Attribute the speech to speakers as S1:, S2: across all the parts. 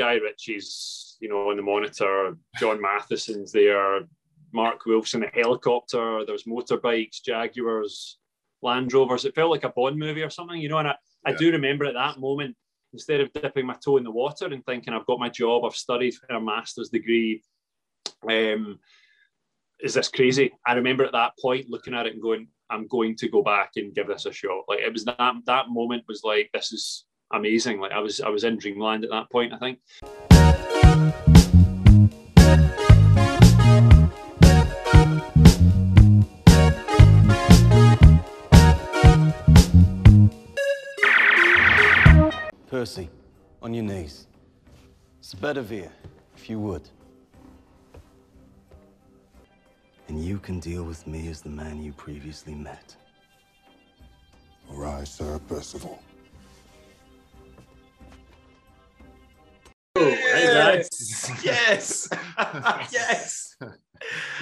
S1: Guy Ritchie's, you know, on the monitor. John Mathieson's there. Mark Wilson, a helicopter. There's motorbikes, Jaguars, Land Rovers. It felt like a Bond movie or something, you know. And I, yeah. I do remember at that moment, instead of dipping my toe in the water and thinking I've got my job, I've studied for a master's degree. Um, is this crazy? I remember at that point looking at it and going, I'm going to go back and give this a shot. Like it was that that moment was like, this is amazing. Like I was I was in dreamland at that point. I think.
S2: Percy, on your knees. Bedivere, if you would. And you can deal with me as the man you previously met.
S3: Arise, Sir Percival.
S4: yes, yes, yes.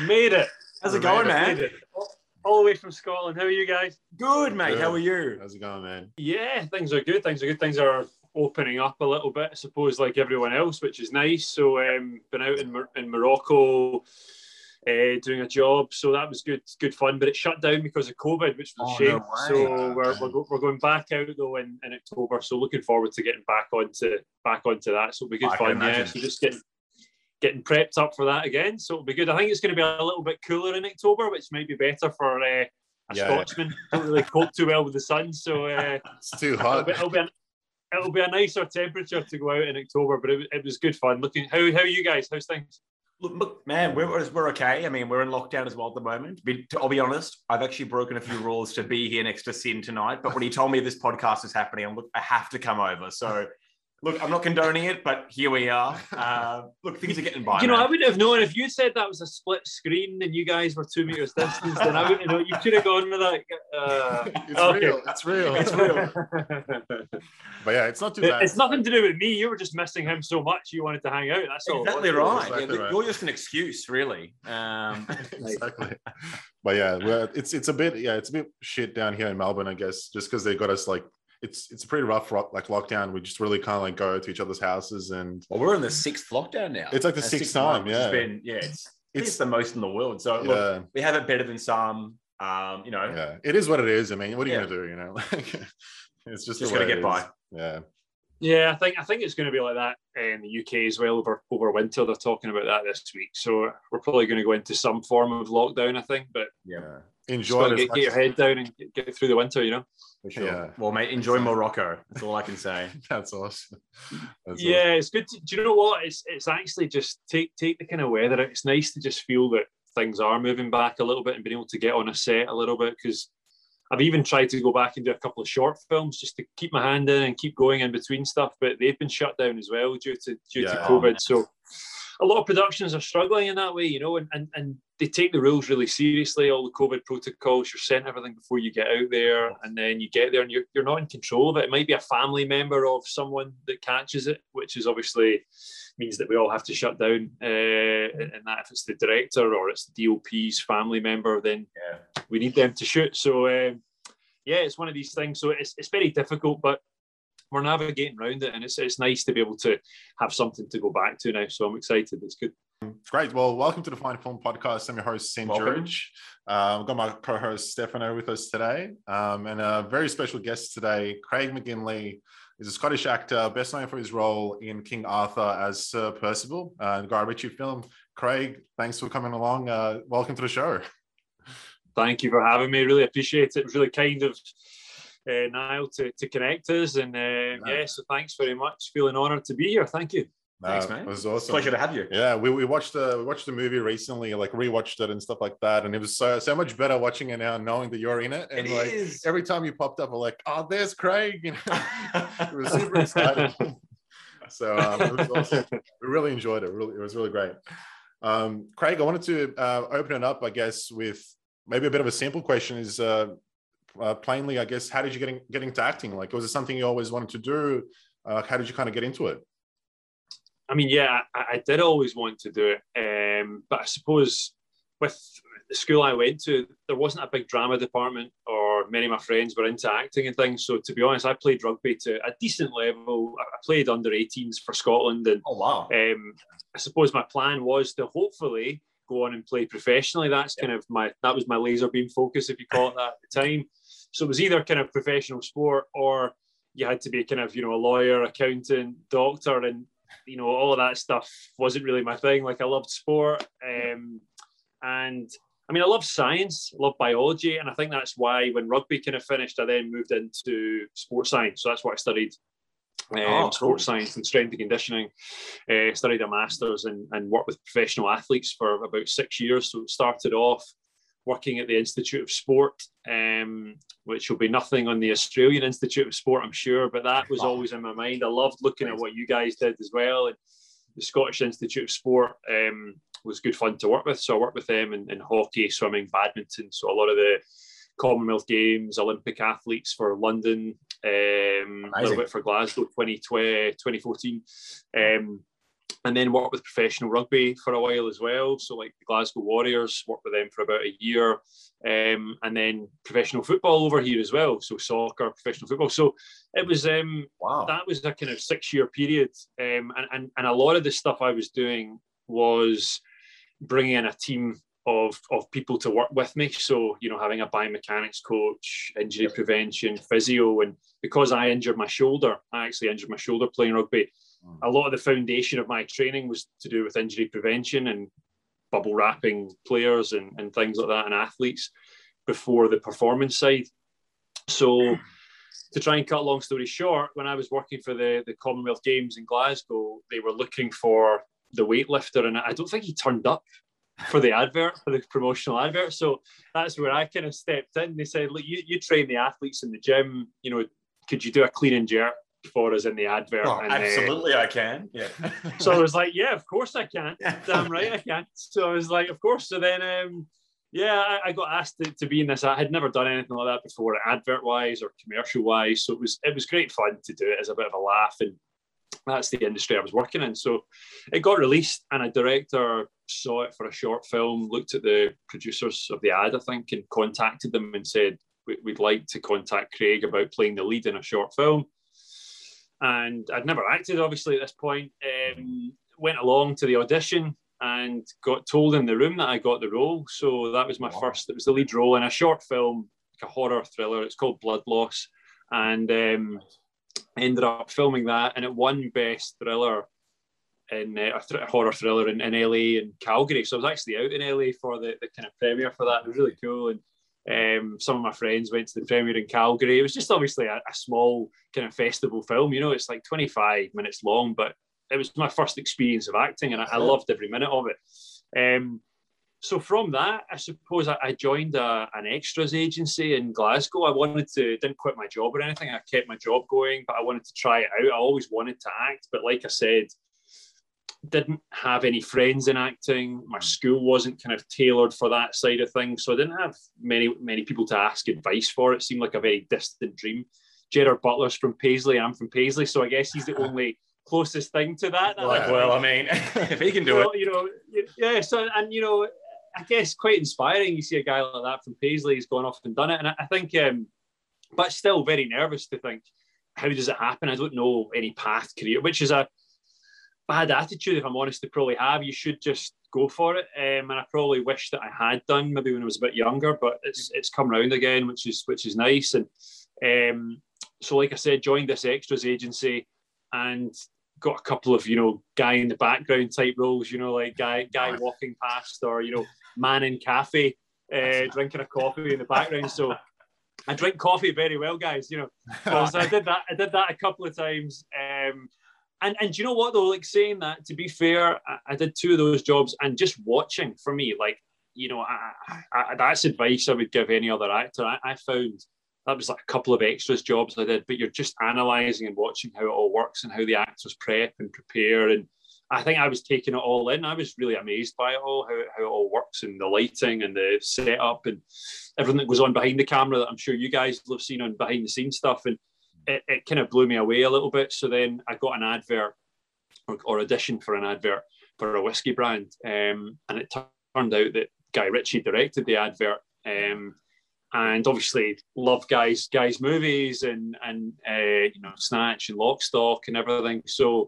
S1: Made it.
S4: How's it going, man?
S1: All the way from Scotland. How are you guys?
S4: Good, mate. Good. How are you?
S3: How's it going, man?
S1: Yeah, things are good. Things are good. Things are opening up a little bit, I suppose, like everyone else, which is nice. So, um, been out in, in Morocco uh, doing a job. So that was good, good fun. But it shut down because of COVID, which was oh, a shame. No so we're, we're, we're, going back out though in, in October. So looking forward to getting back onto back onto that. So it'll be good fun. Yeah. So just getting getting prepped up for that again. So it'll be good. I think it's going to be a little bit cooler in October, which might be better for. Uh, a yeah. Scotsman don't really cope too well with the sun, so uh,
S3: it's too hot.
S1: It'll be, it'll be, an, it'll be a nicer temperature to go out in October, but it, it was good fun. Looking how how are you guys? How's things?
S4: Look, man, we're, we're okay. I mean, we're in lockdown as well at the moment. I'll be honest, I've actually broken a few rules to be here next to Sin tonight. But when he told me this podcast is happening, I'm I have to come over. So Look, I'm not condoning it, but here we are. Uh, look, things are getting by.
S1: You
S4: know,
S1: man. I wouldn't have known if you said that was a split screen and you guys were two meters distance. then I wouldn't know. You should have gone with that. Uh,
S3: it's okay. real. It's real.
S4: It's real.
S3: but yeah, it's not too bad.
S1: It's nothing to do with me. You were just missing him so much. You wanted to hang out. That's
S4: all. Exactly right. Exactly yeah, right. You're just an excuse, really. Um,
S3: exactly. But yeah, it's it's a bit yeah, it's a bit shit down here in Melbourne, I guess, just because they got us like it's it's a pretty rough like lockdown. We just really kind of like go to each other's houses and.
S4: Well, we're in the sixth lockdown now.
S3: It's like the sixth, sixth time. yeah,
S4: it's been yeah, it's it's the most in the world. So yeah. look, we have it better than some. Um, you know,
S3: yeah, it is what it is. I mean, what are you yeah. gonna do? You know, it's just,
S4: just gonna get by.
S3: Yeah.
S1: Yeah, I think I think it's going to be like that in the UK as well over over winter. They're talking about that this week, so we're probably going to go into some form of lockdown. I think, but
S3: yeah, enjoy.
S1: Get, get your head down and get, get, through the winter. You know.
S4: For sure. Yeah. Well, mate, enjoy Morocco. That's all I can say.
S3: That's awesome.
S1: That's yeah, awesome. it's good. To, do you know what? It's it's actually just take take the kind of weather. It's nice to just feel that things are moving back a little bit and being able to get on a set a little bit because I've even tried to go back and do a couple of short films just to keep my hand in and keep going in between stuff, but they've been shut down as well due to due yeah, to COVID. So a lot of productions are struggling in that way, you know, and, and, and they take the rules really seriously, all the COVID protocols, you're sent everything before you get out there, and then you get there and you're, you're not in control of it. It might be a family member of someone that catches it, which is obviously means that we all have to shut down. Uh, and that if it's the director or it's the DOP's family member, then yeah. we need them to shoot. So um, yeah, it's one of these things. So it's, it's very difficult, but we're navigating around it, and it's it's nice to be able to have something to go back to now. So I'm excited. It's good.
S3: Great. Well, welcome to the Fine Film Podcast. I'm your host, St. George. Uh, I've got my co-host Stefano with us today, um, and a very special guest today, Craig McGinlay, is a Scottish actor, best known for his role in King Arthur as Sir Percival, uh, the Guy Ritchie film. Craig, thanks for coming along. Uh, welcome to the show.
S1: Thank you for having me. Really appreciate it. It was really kind of uh, Niall to, to connect us. And uh, yeah, so thanks very much. Feeling honoured to be here. Thank you.
S4: Thanks, man. It
S3: was awesome.
S4: Pleasure to have you.
S3: Yeah, we, we watched the we watched the movie recently, like rewatched it and stuff like that, and it was so so much better watching it now, knowing that you're in it. And
S4: it
S3: like
S4: is.
S3: every time you popped up, we're like, oh, there's Craig. You know, it was super exciting. so um, it was awesome. we really enjoyed it. Really, it was really great. Um, Craig, I wanted to uh, open it up, I guess, with maybe a bit of a simple question. Is uh, uh, plainly, I guess, how did you get in, get into acting? Like, was it something you always wanted to do? Uh, how did you kind of get into it?
S1: I mean, yeah, I, I, did always want to do it, um, but I suppose with the school I went to, there wasn't a big drama department, or many of my friends were into acting and things. So to be honest, I played rugby to a decent level. I played under 18s for Scotland, and
S4: oh wow.
S1: Um, I suppose my plan was to hopefully go on and play professionally. That's yeah. kind of my that was my laser beam focus, if you call it that, at the time. So it was either kind of professional sport or you had to be kind of you know a lawyer, accountant, doctor, and you know all of that stuff wasn't really my thing. Like I loved sport, um, and I mean I love science, I love biology, and I think that's why when rugby kind of finished, I then moved into sports science. So that's what I studied. Um, oh, cool. sports science and strength and conditioning. Uh, studied a master's and, and worked with professional athletes for about six years. So it started off working at the Institute of Sport, um, which will be nothing on the Australian Institute of Sport, I'm sure, but that was always in my mind. I loved looking at what you guys did as well. And the Scottish Institute of Sport um, was good fun to work with. So I worked with them in, in hockey, swimming, badminton. So a lot of the Commonwealth Games, Olympic athletes for London, um, a little bit for Glasgow 2020, 2014. And then worked with professional rugby for a while as well. So like the Glasgow Warriors, worked with them for about a year, um, and then professional football over here as well. So soccer, professional football. So it was um, wow. That was a kind of six year period, um, and, and and a lot of the stuff I was doing was bringing in a team of, of people to work with me. So, you know, having a biomechanics coach, injury prevention, physio. And because I injured my shoulder, I actually injured my shoulder playing rugby. A lot of the foundation of my training was to do with injury prevention and bubble wrapping players and, and things like that and athletes before the performance side. So to try and cut a long story short, when I was working for the, the Commonwealth Games in Glasgow, they were looking for the weightlifter, and I don't think he turned up for the advert, for the promotional advert. So that's where I kind of stepped in. They said, Look, you, you train the athletes in the gym, you know, could you do a clean and jerk for us in the advert.
S4: Oh, and, absolutely, uh, I can. Yeah.
S1: so I was like, yeah, of course I can. Damn right I can. So I was like, of course. So then, um, yeah, I, I got asked to, to, be in this. I had never done anything like that before, advert wise or commercial wise. So it was it was great fun to do it as a bit of a laugh, and that's the industry I was working in. So it got released, and a director saw it for a short film, looked at the producers of the ad, I think, and contacted them and said, We'd like to contact Craig about playing the lead in a short film and I'd never acted obviously at this point. Um, went along to the audition and got told in the room that I got the role. So that was my wow. first. It was the lead role in a short film, like a horror thriller. It's called Blood Loss, and um, ended up filming that, and it won best thriller in uh, a th- horror thriller in, in LA and Calgary. So I was actually out in LA for the, the kind of premiere for that. It was really cool and um, some of my friends went to the premiere in Calgary. It was just obviously a, a, small kind of festival film. You know, it's like 25 minutes long, but it was my first experience of acting, and I, I loved every minute of it. Um, so from that, I suppose I, I joined a, an extras agency in Glasgow. I wanted to didn't quit my job or anything. I kept my job going, but I wanted to try it out. I always wanted to act, but like I said, didn't have any friends in acting. My school wasn't kind of tailored for that side of things, so I didn't have many many people to ask advice for. It seemed like a very distant dream. Gerard Butler's from Paisley. I'm from Paisley, so I guess he's the only closest thing to that.
S4: Well, well I mean, if he can do
S1: well,
S4: it,
S1: you know, yeah. So and you know, I guess quite inspiring. You see a guy like that from Paisley. He's gone off and done it, and I think, um, but still very nervous to think, how does it happen? I don't know any path career, which is a bad attitude, if I'm honest, to probably have. You should just go for it. Um, and I probably wish that I had done maybe when I was a bit younger, but it's it's come round again, which is which is nice. And um, so, like I said, joined this extras agency and got a couple of you know guy in the background type roles. You know, like guy guy walking past or you know man in cafe, uh, drinking a coffee in the background. So. I drink coffee very well, guys. You know, so I did that. I did that a couple of times. Um, and and you know what though? Like saying that to be fair I, I, did two of those jobs and just watching for me like you know I, I, that's advice i would give any other actor. I, found that was like a couple of extras jobs i did but you're just analyzing and watching how it all works and how the actors prep and prepare. And i think i was taking it all in. I was really amazed by it all how, how it all works and the lighting and the setup and everything that goes on behind the camera that i'm sure you guys have seen on behind the scenes stuff. And it, it kind of blew me away a little bit. So then I got an advert or, or audition for an advert for a whiskey brand, um, and it turned out that Guy Ritchie directed the advert. Um, and obviously love guys guys movies and and uh, you know snatch and lock stock and everything so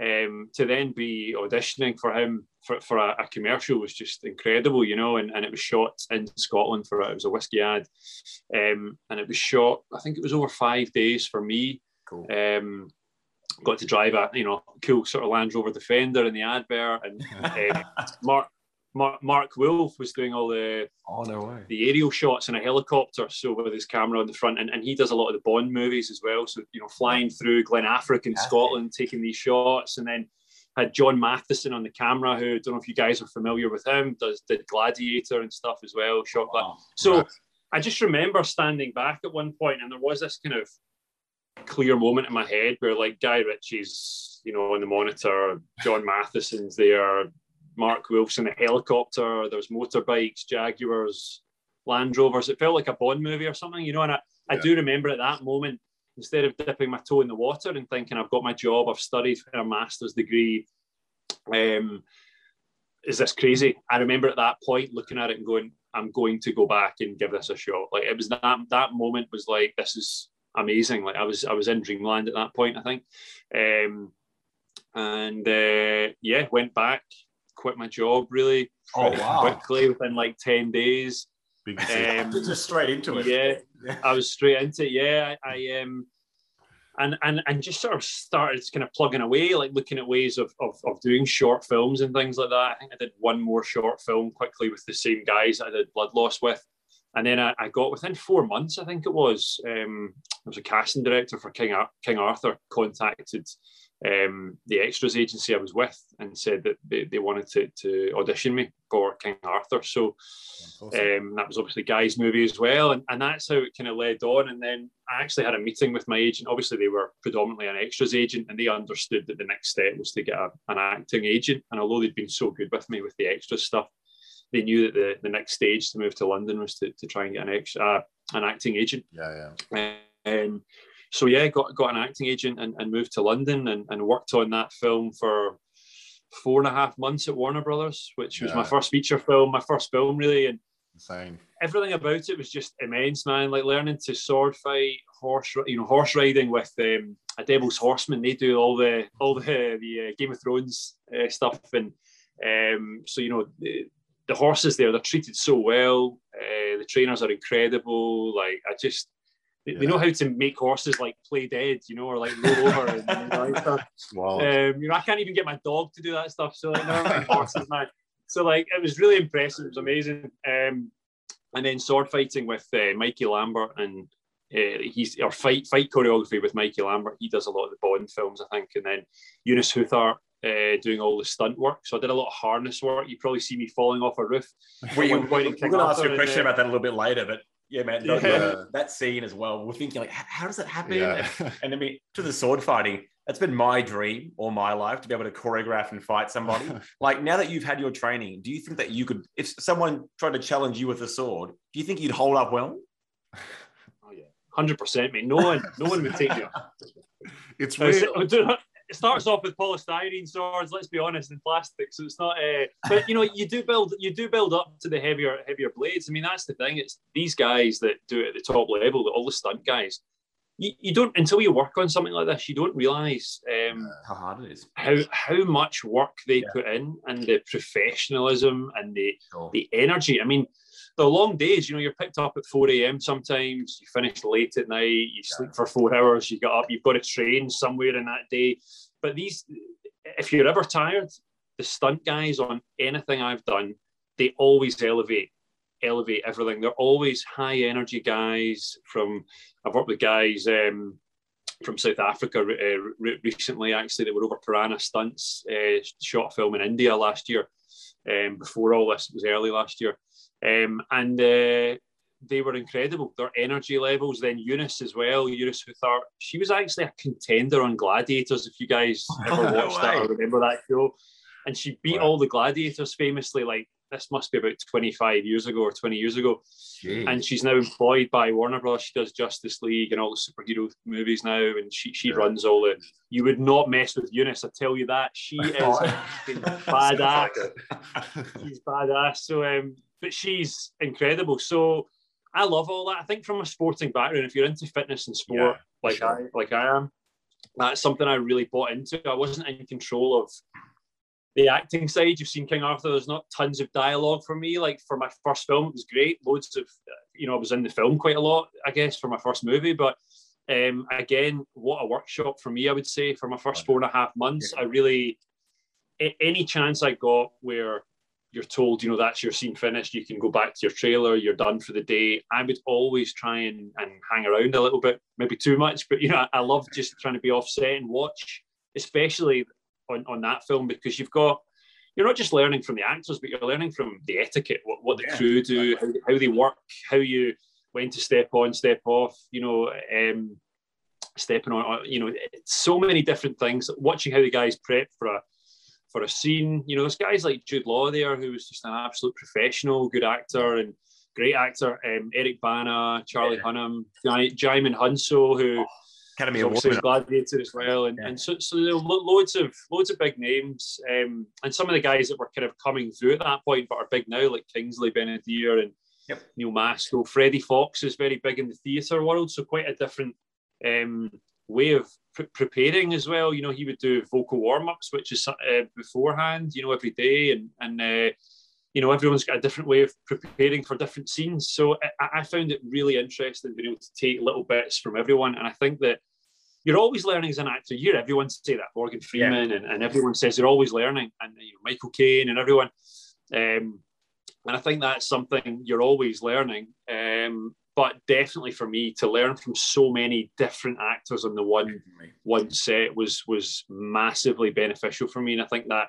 S1: um, to then be auditioning for him for, for a, a, commercial was just incredible you know and, and it was shot in scotland for it was a whiskey ad um, and it was shot i think it was over five days for me
S4: cool.
S1: um, got to drive a you know cool sort of land rover defender in the advert and um, mark Mark, Marc Wolff was doing all the
S4: oh no way
S1: the aerial shots in a helicopter, so with his camera on the front, and, and he does a lot of the Bond movies as well. So you know, flying through Glen Affric in Scotland, taking these shots, and then had John Mathieson on the camera, who I don't know if you guys are familiar with him, does did Gladiator and stuff as well, shot oh, So right. I just remember standing back at one point, and there was this kind of clear moment in my head where like Guy Ritchie's, you know, on the monitor, John Mathieson's there, Mark Wilson, a helicopter. There's motorbikes, Jaguars, Land Rovers. It felt like a Bond movie or something, you know. And I, yeah. I do remember at that moment, instead of dipping my toe in the water and thinking I've got my job, I've studied for a master's degree. Um, is this crazy? I remember at that point looking at it and going, I'm going to go back and give this a shot. Like it was that that moment was like this is amazing. Like I was I was in dreamland at that point, I think. Um, and uh, yeah, went back, quit my job really
S4: oh, wow.
S1: quickly within like 10 days.
S4: Um, just straight into it.
S1: Yeah, I was straight into it. Yeah, I, I um, and and and just sort of started kind of plugging away, like looking at ways of, of of doing short films and things like that. I think I did one more short film quickly with the same guys I did Blood Loss with, and then I, I got within four months, I think it was. Um, I was a casting director for King Ar- King Arthur contacted um, the extras agency I was with and said that they, they wanted to, to audition me for King Arthur. So um, that was obviously Guy's movie as well. And, and that's how it kind of led on. And then I actually had a meeting with my agent. Obviously, they were predominantly an extras agent and they understood that the next step was to get a, an acting agent. And although they'd been so good with me with the extra stuff, they knew that the, the next stage to move to London was to, to try and get an extra, uh, an acting agent.
S3: Yeah, yeah.
S1: Um, so yeah, got got an acting agent and, and moved to London and, and worked on that film for four and a half months at Warner Brothers, which yeah. was my first feature film, my first film really, and
S3: Insane.
S1: everything about it was just immense, man. Like learning to sword fight, horse, you know, horse riding with um, a Devil's Horseman. They do all the all the the uh, Game of Thrones uh, stuff, and um, so you know the, the, horses there they're treated so well. Uh, the trainers are incredible. Like I just they, yeah. they, know how to make horses like play dead, you know, or like roll over and, and stuff. Wow. Um, you know, I can't even get my dog to do that stuff. So like, horses, man. So like, it was really impressive. It was amazing. Um, and then sword fighting with uh, Mikey Lambert and uh, he's or fight fight choreography with Mikey Lambert. He does a lot of the Bond films, I think. And then Eunice Huthart uh, doing all the stunt work. So I did a lot of harness work. You probably see me falling off a roof.
S4: We, we're going to ask you a question about that a little bit later, but yeah, man, yeah. that scene as well. We're thinking like, how does that happen? Yeah. And, I mean, to the sword fighting, that's been my dream all my life to be able to choreograph and fight somebody. like now that you've had your training, do you think that you could, if someone tried to challenge you with a sword, do you think you'd hold up well?
S1: Oh yeah, hundred percent, mate. No one, no one would take you.
S3: It's real
S1: it starts off with polystyrene swords. Let's be honest, in plastic, so it's not. Uh, but you know, you do build you do build up to the heavier heavier blades. I mean, that's the thing. It's these guys that do it at the top level, all the stunt guys. You, you don't until you work on something like this, you don't realize um,
S4: how hard it is,
S1: how how much work they yeah. put in, and the professionalism and the sure. the energy. I mean, the long days, you know, you're picked up at 4 a.m. sometimes, you finish late at night, you sleep for four hours, you get up, you've got to train somewhere in that day. But these, if you're ever tired, the stunt guys on anything I've done, they always elevate, elevate everything. They're always high energy guys from, I've worked with guys um, from South Africa uh, re- recently, actually, that were over piranha stunts, uh, shot a film in India last year. Um, before all this, it was early last year. Um, and uh, they were incredible. Their energy levels. Then Eunice as well. Eunice Huthart. She was actually a contender on Gladiators. If you guys ever watched that or remember that show, and she beat wow. all the gladiators famously. Like this must be about 25 years ago or 20 years ago.
S4: Jeez.
S1: And she's now employed by Warner Bros. She does Justice League and all the superhero movies now, and she she runs all the. You would not mess with Eunice, I tell you that. She is badass. she's badass. So, um, but she's incredible. So, I love all that. I think from a sporting background, if you're into fitness and sport
S3: Yeah,
S1: like
S3: sure.
S1: I like I am, that's something I really bought into. I wasn't in control of the acting side. You've seen King Arthur. There's not tons of dialogue for me. Like for my first film, it was great. Loads of, you know, I was in the film quite a lot, I guess, for my first movie. But um, again, what a workshop for me, I would say, for my first four and a half months. I really, any chance I got where you're told, you know, that's your scene finished, you can go back to your trailer, you're done for the day. I would always try and, and hang around a little bit, maybe too much, but you know, I love just trying to be offset and watch, especially on, on that film, because you've got you're not just learning from the actors, but you're learning from the etiquette, what, what the
S4: Yeah,
S1: crew do, how, how they work, how you when to step on, step off, you know, um, stepping on, you know, so many different things. Watching how the guys prep for a for a scene, you know, there's guys like Jude Law there, who was just an absolute professional, good actor and great actor. Um, Eric Bana, Charlie
S4: Yeah.
S1: Hunnam, Jai- Djimon Hounsou, who
S4: Academy
S1: He's
S4: Award
S1: obviously
S4: winner.
S1: Gladiator as well, and,
S4: Yeah.
S1: and so, so there were loads of loads of big names, um, and some of the guys that were kind of coming through at that point, but are big now, like Kingsley Ben-Adir and
S4: Yep.
S1: Neil Maskell. Freddie Fox is very big in the theatre world, so quite a different um, way of pre- preparing as well. You know, he would do vocal warm ups, which is uh, beforehand, you know, every day, and and uh, you know everyone's got a different way of preparing for different scenes. So I, I found it really interesting being able to take little bits from everyone, and I think that you're always learning as an actor. You hear everyone say that, Morgan Freeman, and, and everyone says they're always learning, and you know, Michael Caine and everyone. Um, and I think that's something you're always learning. Um, but definitely for me to learn from so many different actors on the one one set was was massively beneficial for me, and I think that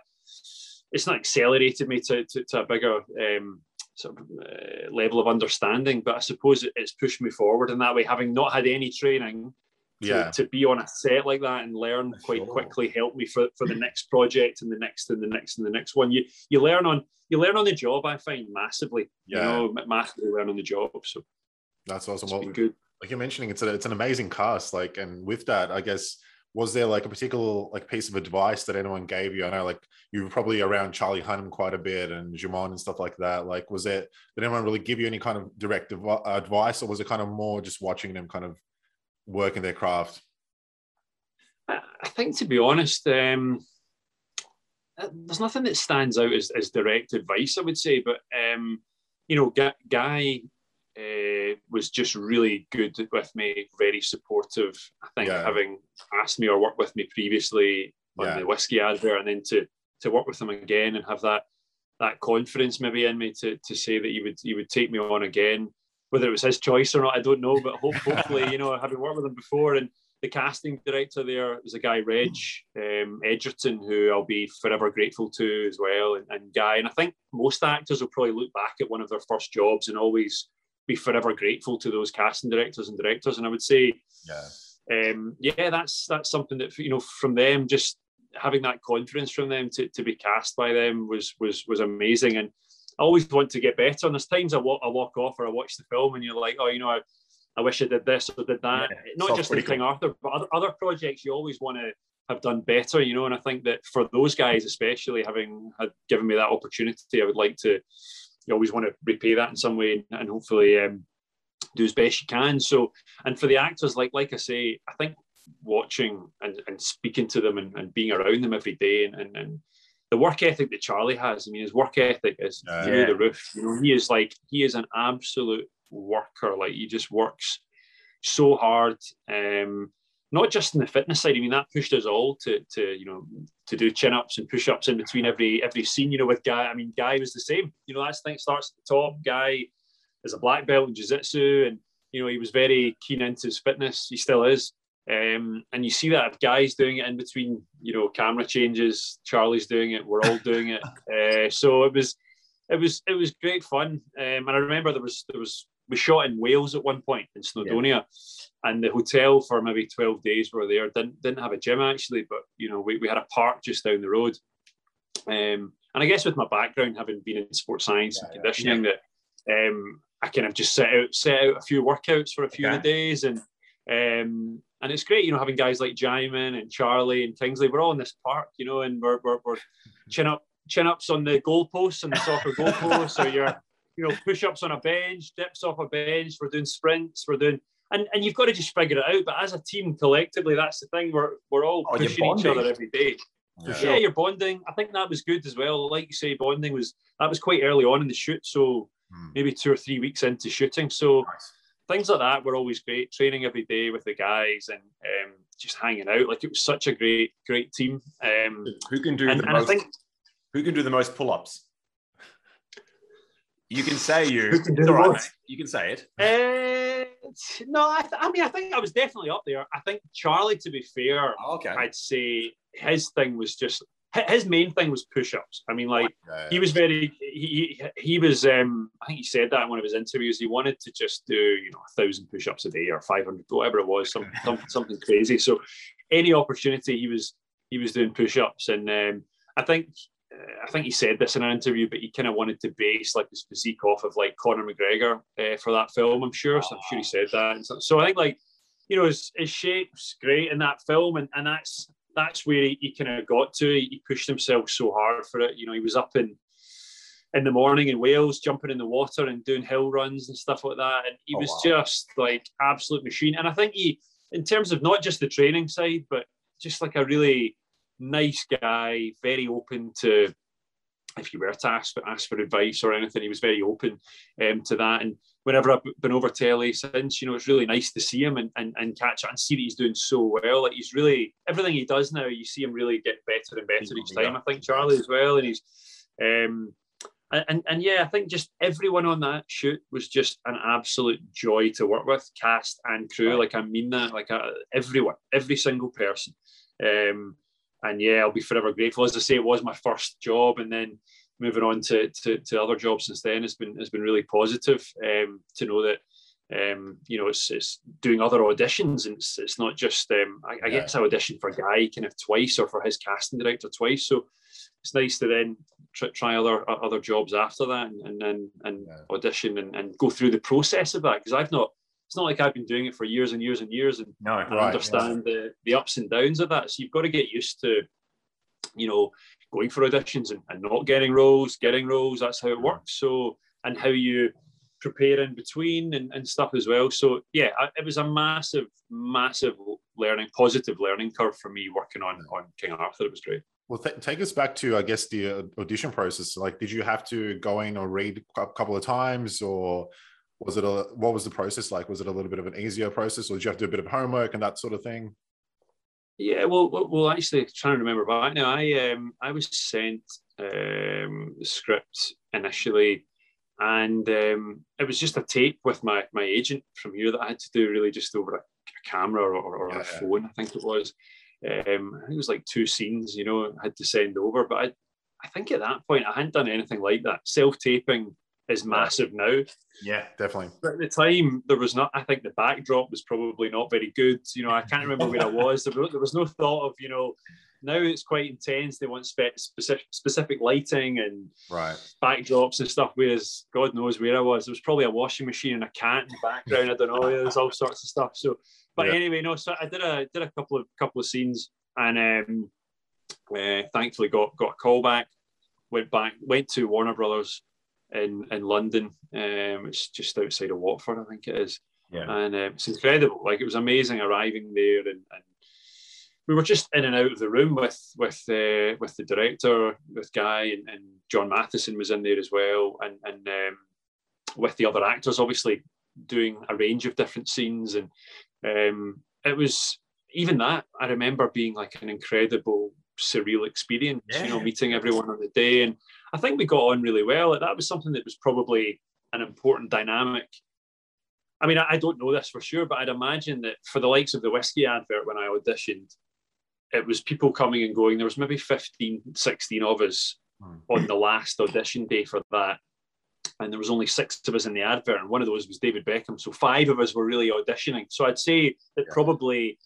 S1: it's not accelerated me to to, to a bigger um, sort of uh, level of understanding. But I suppose it, it's pushed me forward in that way, having not had any training. To,
S3: Yeah.
S1: to be on a set like that and learn quite
S3: Sure.
S1: quickly helped me for, for the next project and the next and the next and the next one. You you learn on you learn on the job. I find massively.
S3: Yeah.
S1: You know, massively learn on the job. So
S3: That's awesome. Well,
S1: good.
S3: like you're mentioning, it's a, it's an amazing cast. Like, and with that, I guess, was there like a particular like piece of advice that anyone gave you? I know like you were probably around Charlie Hunnam quite a bit and Djimon and stuff like that. Like, was it did anyone really give you any kind of direct advice, or was it kind of more just watching them kind of working their craft?
S1: I think, to be honest, um, uh, there's nothing that stands out as, as direct advice, I would say. But, um, you know, Guy, Guy uh, was just really good with me, very supportive. I think
S3: Yeah.
S1: having asked me or worked with me previously on
S3: Yeah.
S1: the whiskey advert and then to, to work with him again and have that that confidence maybe in me to, to say that he would he would take me on again. Whether it was his choice or not, I don't know. But hopefully, you know, having worked with him before and the casting director there was a guy, Reg um, Edgerton, who I'll be forever grateful to as well, and, and Guy. And I think most actors will probably look back at one of their first jobs and always be forever grateful to those casting directors and directors. And I would say,
S3: Yeah.
S1: um, yeah, that's that's something that you know from them, just having that confidence from them to, to be cast by them was was was amazing. And I always want to get better. And there's times I walk, I walk off or I watch the film and you're like, oh, you know, I, I wish I did this or did that.
S4: Yeah,
S1: Not just in King Arthur, but other, other projects you always want to have done better, you know. And I think that for those guys, especially having had given me that opportunity, I would like to. You always want to repay that in some way, and hopefully um, do as best you can. So, and for the actors, like like I say, I think watching and, and speaking to them and, and being around them every day and, and, and the work ethic that Charlie has, I mean, his work ethic is
S3: Yeah.
S1: through the roof. You know, he is like he is an absolute worker. Like he just works so hard. Um, not just in the fitness side. I mean, that pushed us all to to you know to do chin ups and push ups in between every every scene. You know, with Guy. I mean, Guy was the same. You know, that's the thing starts at the top. Guy is a black belt in jiu-jitsu and you know he was very keen into his fitness he still is um, and you see that guys doing it in between you know camera changes charlie's doing it we're all doing it. Uh, so it was it was it was great fun. Um, and i remember there was there was we shot in wales at one point in snowdonia. And the hotel for maybe 12 days we were there didn't, didn't have a gym actually but you know we, we had a park just down the road. Um, and I guess with my background, having been in sports science
S3: Yeah,
S1: and
S3: yeah.
S1: conditioning, that um, I kind of just set out set out a few workouts for a few of the days, and um, and it's great, you know, having guys like Djimon and Charlie and Kingsley. We're all in this park, you know, and we're we're, we're chin up chin ups on the goalposts and the soccer goalposts, or you're you know push ups on a bench, dips off a bench. We're doing sprints. We're doing. And, and you've got to just figure it out. But as a team, collectively, that's the thing. We're, we're all
S4: Oh,
S1: pushing each other every day
S3: Yeah.
S1: yeah, you're bonding. I think that was good as well. Like you say, bonding was that was quite early on in the shoot, so
S3: Hmm.
S1: maybe two or three weeks into shooting. So
S4: Nice.
S1: Things like that were always great. Training every day with the guys and um, just hanging out. Like it was such a great, great team. Um,
S4: Who can do
S1: and
S4: the
S1: and I
S4: most?
S1: think
S4: who can do the most pull-ups? You can say you.
S1: Who can do the
S4: all right,
S1: most?
S4: You can say it.
S1: uh, no, I, th- I mean I think I was definitely up there. I think Charlie, to be fair,
S4: Oh, okay.
S1: I'd say his thing was just hi- his main thing was push-ups. I mean, like.
S3: Yeah,
S1: he was very he, he he was um i think he said that in one of his interviews he wanted to just do you know a thousand push-ups a day or 500 whatever it was some, some, something crazy so any opportunity he was he was doing push-ups and um i think uh, I think he said this in an interview, but he kind of wanted to base like his physique off of like Conor McGregor uh, for that film. I'm sure, so I'm sure he said that. And so, so I think like you know his, his shape's great in that film, and, and that's that's where he, he kind of got to. He, he pushed himself so hard for it. You know, he was up in in the morning in Wales, jumping in the water and doing hill runs and stuff like that. And he
S4: Oh,
S1: was
S4: wow.
S1: just like absolute machine. And I think he, in terms of not just the training side, but just like a really nice guy, very open to if you were to ask, ask for advice or anything, he was very open um, to that. And whenever I've been over to LA since, you know, it's really nice to see him and, and, and catch up and see that he's doing so well. Like he's really everything he does now, you see him really get better and better each time. I think Charlie as well, and he's um, and, and and yeah, I think just everyone on that shoot was just an absolute joy to work with, cast and crew. Like I mean that, like uh, everyone, every single person. Um, and yeah, I'll be forever grateful. As I say, it was my first job, and then moving on to, to, to other jobs since then has been has been really positive um, to know that um, you know it's, it's doing other auditions and it's, it's not just um, I, I
S3: Yeah.
S1: guess I auditioned for Guy kind of twice or for his casting director twice, so it's nice to then try, try other other jobs after that and, and then and
S3: Yeah.
S1: audition and, and go through the process of that because I've not it's not like I've been doing it for years and years and years and
S4: No.
S1: and
S3: Right,
S1: understand the, the ups and downs of that. So you've got to get used to, you know, going for auditions and, and not getting roles, getting roles. That's how it works. So, and how you prepare in between and, and stuff as well. So, yeah, I, it was a massive, massive learning, positive learning curve for me working on, on King Arthur. It was great.
S3: Well, th- take us back to, I guess, the uh, audition process. Like, did you have to go in or read a couple of times, or was it a what was the process like? Was it a little bit of an easier process, or did you have to do a bit of homework and that sort of thing?
S1: Yeah, well, well, actually, trying to remember back now, I um, I was sent um, the script initially, and um, it was just a tape with my my agent from here that I had to do really just over a, a camera or, or, or
S3: Yeah.
S1: a phone, I think it was. Um, I think it was like two scenes, you know, I had to send over, but I, I think at that point I hadn't done anything like that. Self taping is massive now.
S4: Yeah.
S3: Definitely.
S1: But at the time, there was not. I think the backdrop was probably not very good. You know, I can't remember where I was. There, was. there was no thought of you know. Now it's quite intense. They want spe- specific specific lighting and
S3: Right.
S1: backdrops and stuff. Whereas God knows where I was. There was probably a washing machine and a cat in the background. I don't know. There's all sorts of stuff. So, but
S3: Yeah.
S1: anyway, no. So I did a did a couple of couple of scenes and um, uh, thankfully got got a call back. Went back. Went to Warner Brothers in in London. Um, it's just outside of Watford, I think it is.
S4: Yeah.
S1: And uh, it's incredible. Like it was amazing arriving there, and, and we were just in and out of the room with with uh, with the director, with Guy, and, and John Mathieson was in there as well, and and um, with the other actors, obviously doing a range of different scenes, and um, it was even that I remember being like an incredible surreal experience. You know, meeting everyone on the day, and I think we got on really well. That was something that was probably an important dynamic. I mean, I don't know this for sure, but I'd imagine that for the likes of the whiskey advert when I auditioned, it was people coming and going. There was maybe 15, 16 of us
S3: Hmm.
S1: on the last audition day for that. And there was only six of us in the advert, and one of those was David Beckham. So five of us were really auditioning. So I'd say that probably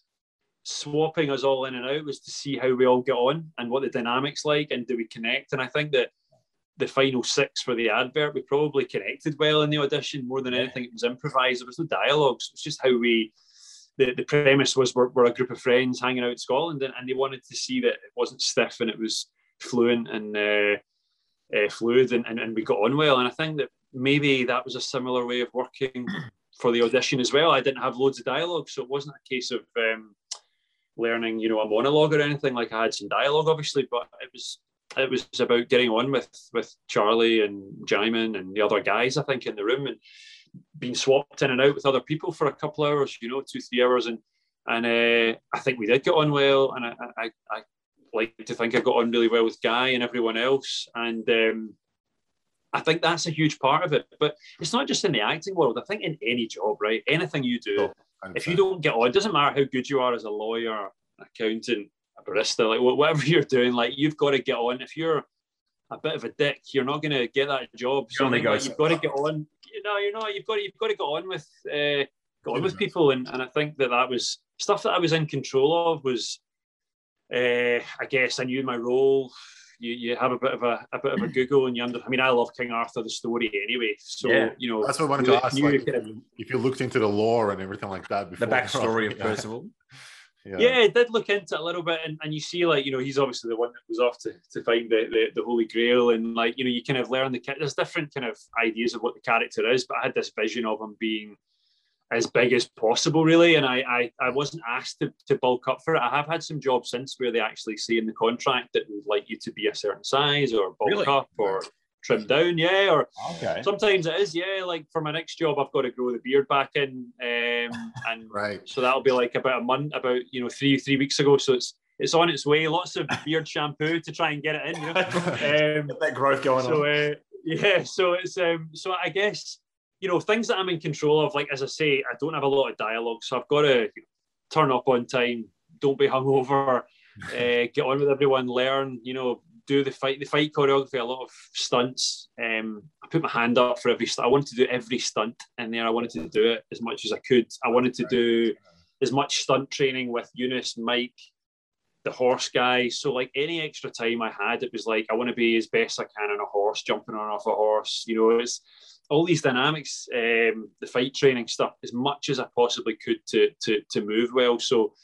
S1: swapping us all in and out was to see how we all get on and what the dynamics like and do we connect. And I think that the final six for the advert, we probably connected well in the audition more than anything. It was improvised. There was no dialogues. It's just how we. The, the premise was we're, we're a group of friends hanging out in Scotland, and, and they wanted to see that it wasn't stiff and it was fluent and uh, uh, fluid, and, and, and we got on well. And I think that maybe that was a similar way of working for the audition as well. I didn't have loads of dialogue, so it wasn't a case of um, learning, you know, a monologue or anything. Like I had some dialogue, obviously, but it was it was about getting on with with Charlie and Djimon and the other guys, I think, in the room and being swapped in and out with other people for a couple of hours, you know, two, three hours. And and uh, I think we did get on well. And I, I, I like to think I got on really well with Guy and everyone else. And um, I think that's a huge part of it. But it's not just in the acting world. I think in any job, right? Anything you do, oh, if you don't get on, it doesn't matter how good you are as a lawyer, accountant, a barista, like whatever you're doing, like you've got to get on. If you're a bit of a dick, you're not going to get that job. So like, you've got to get on. You know, you're not. You've got to, you've got to get on with uh, get on with people, and and I think that that was stuff that I was in control of. Was uh, I guess I knew my role. You, you have a bit of a, a bit of a Google and you under. I mean, I love King Arthur the story anyway. So yeah. you know,
S3: that's what I wanted to ask. Like, if, you, if you looked into the lore and everything like that before,
S4: the backstory of Percival.
S1: Yeah. Yeah, I did look into it a little bit, and, and you see, like, you know, he's obviously the one that was off to, to find the, the, the Holy Grail, and like, you know, you kind of learn the kit, there's different kind of ideas of what the character is, but I had this vision of him being as big as possible, really, and I I, I wasn't asked to, to bulk up for it. I have had some jobs since where they actually say in the contract that would like you to be a certain size or bulk really? up or trimmed down, yeah. Or okay. sometimes it is, yeah. Like for my next job, I've got to grow the beard back in, um, and
S3: right.
S1: So that'll be like about a month, about you know three three weeks ago. So it's it's on its way. Lots of beard shampoo to try and get it in. You know?
S4: um, get that growth going
S1: so,
S4: on.
S1: Uh, yeah, so it's um, so I guess you know things that I'm in control of. Like as I say, I don't have a lot of dialogue, so I've got to turn up on time. Don't be hungover. uh, get on with everyone. Learn. You know, do the fight, the fight choreography, a lot of stunts. Um, I put my hand up for every. I wanted to do every stunt in there. I wanted to do it as much as I could. I wanted to do as much stunt training with Eunice, Mike, the horse guy. So like any extra time I had, it was like I want to be as best I can on a horse, jumping on off a horse. You know, it's all these dynamics, um, the fight training stuff, as much as I possibly could to to to move well. So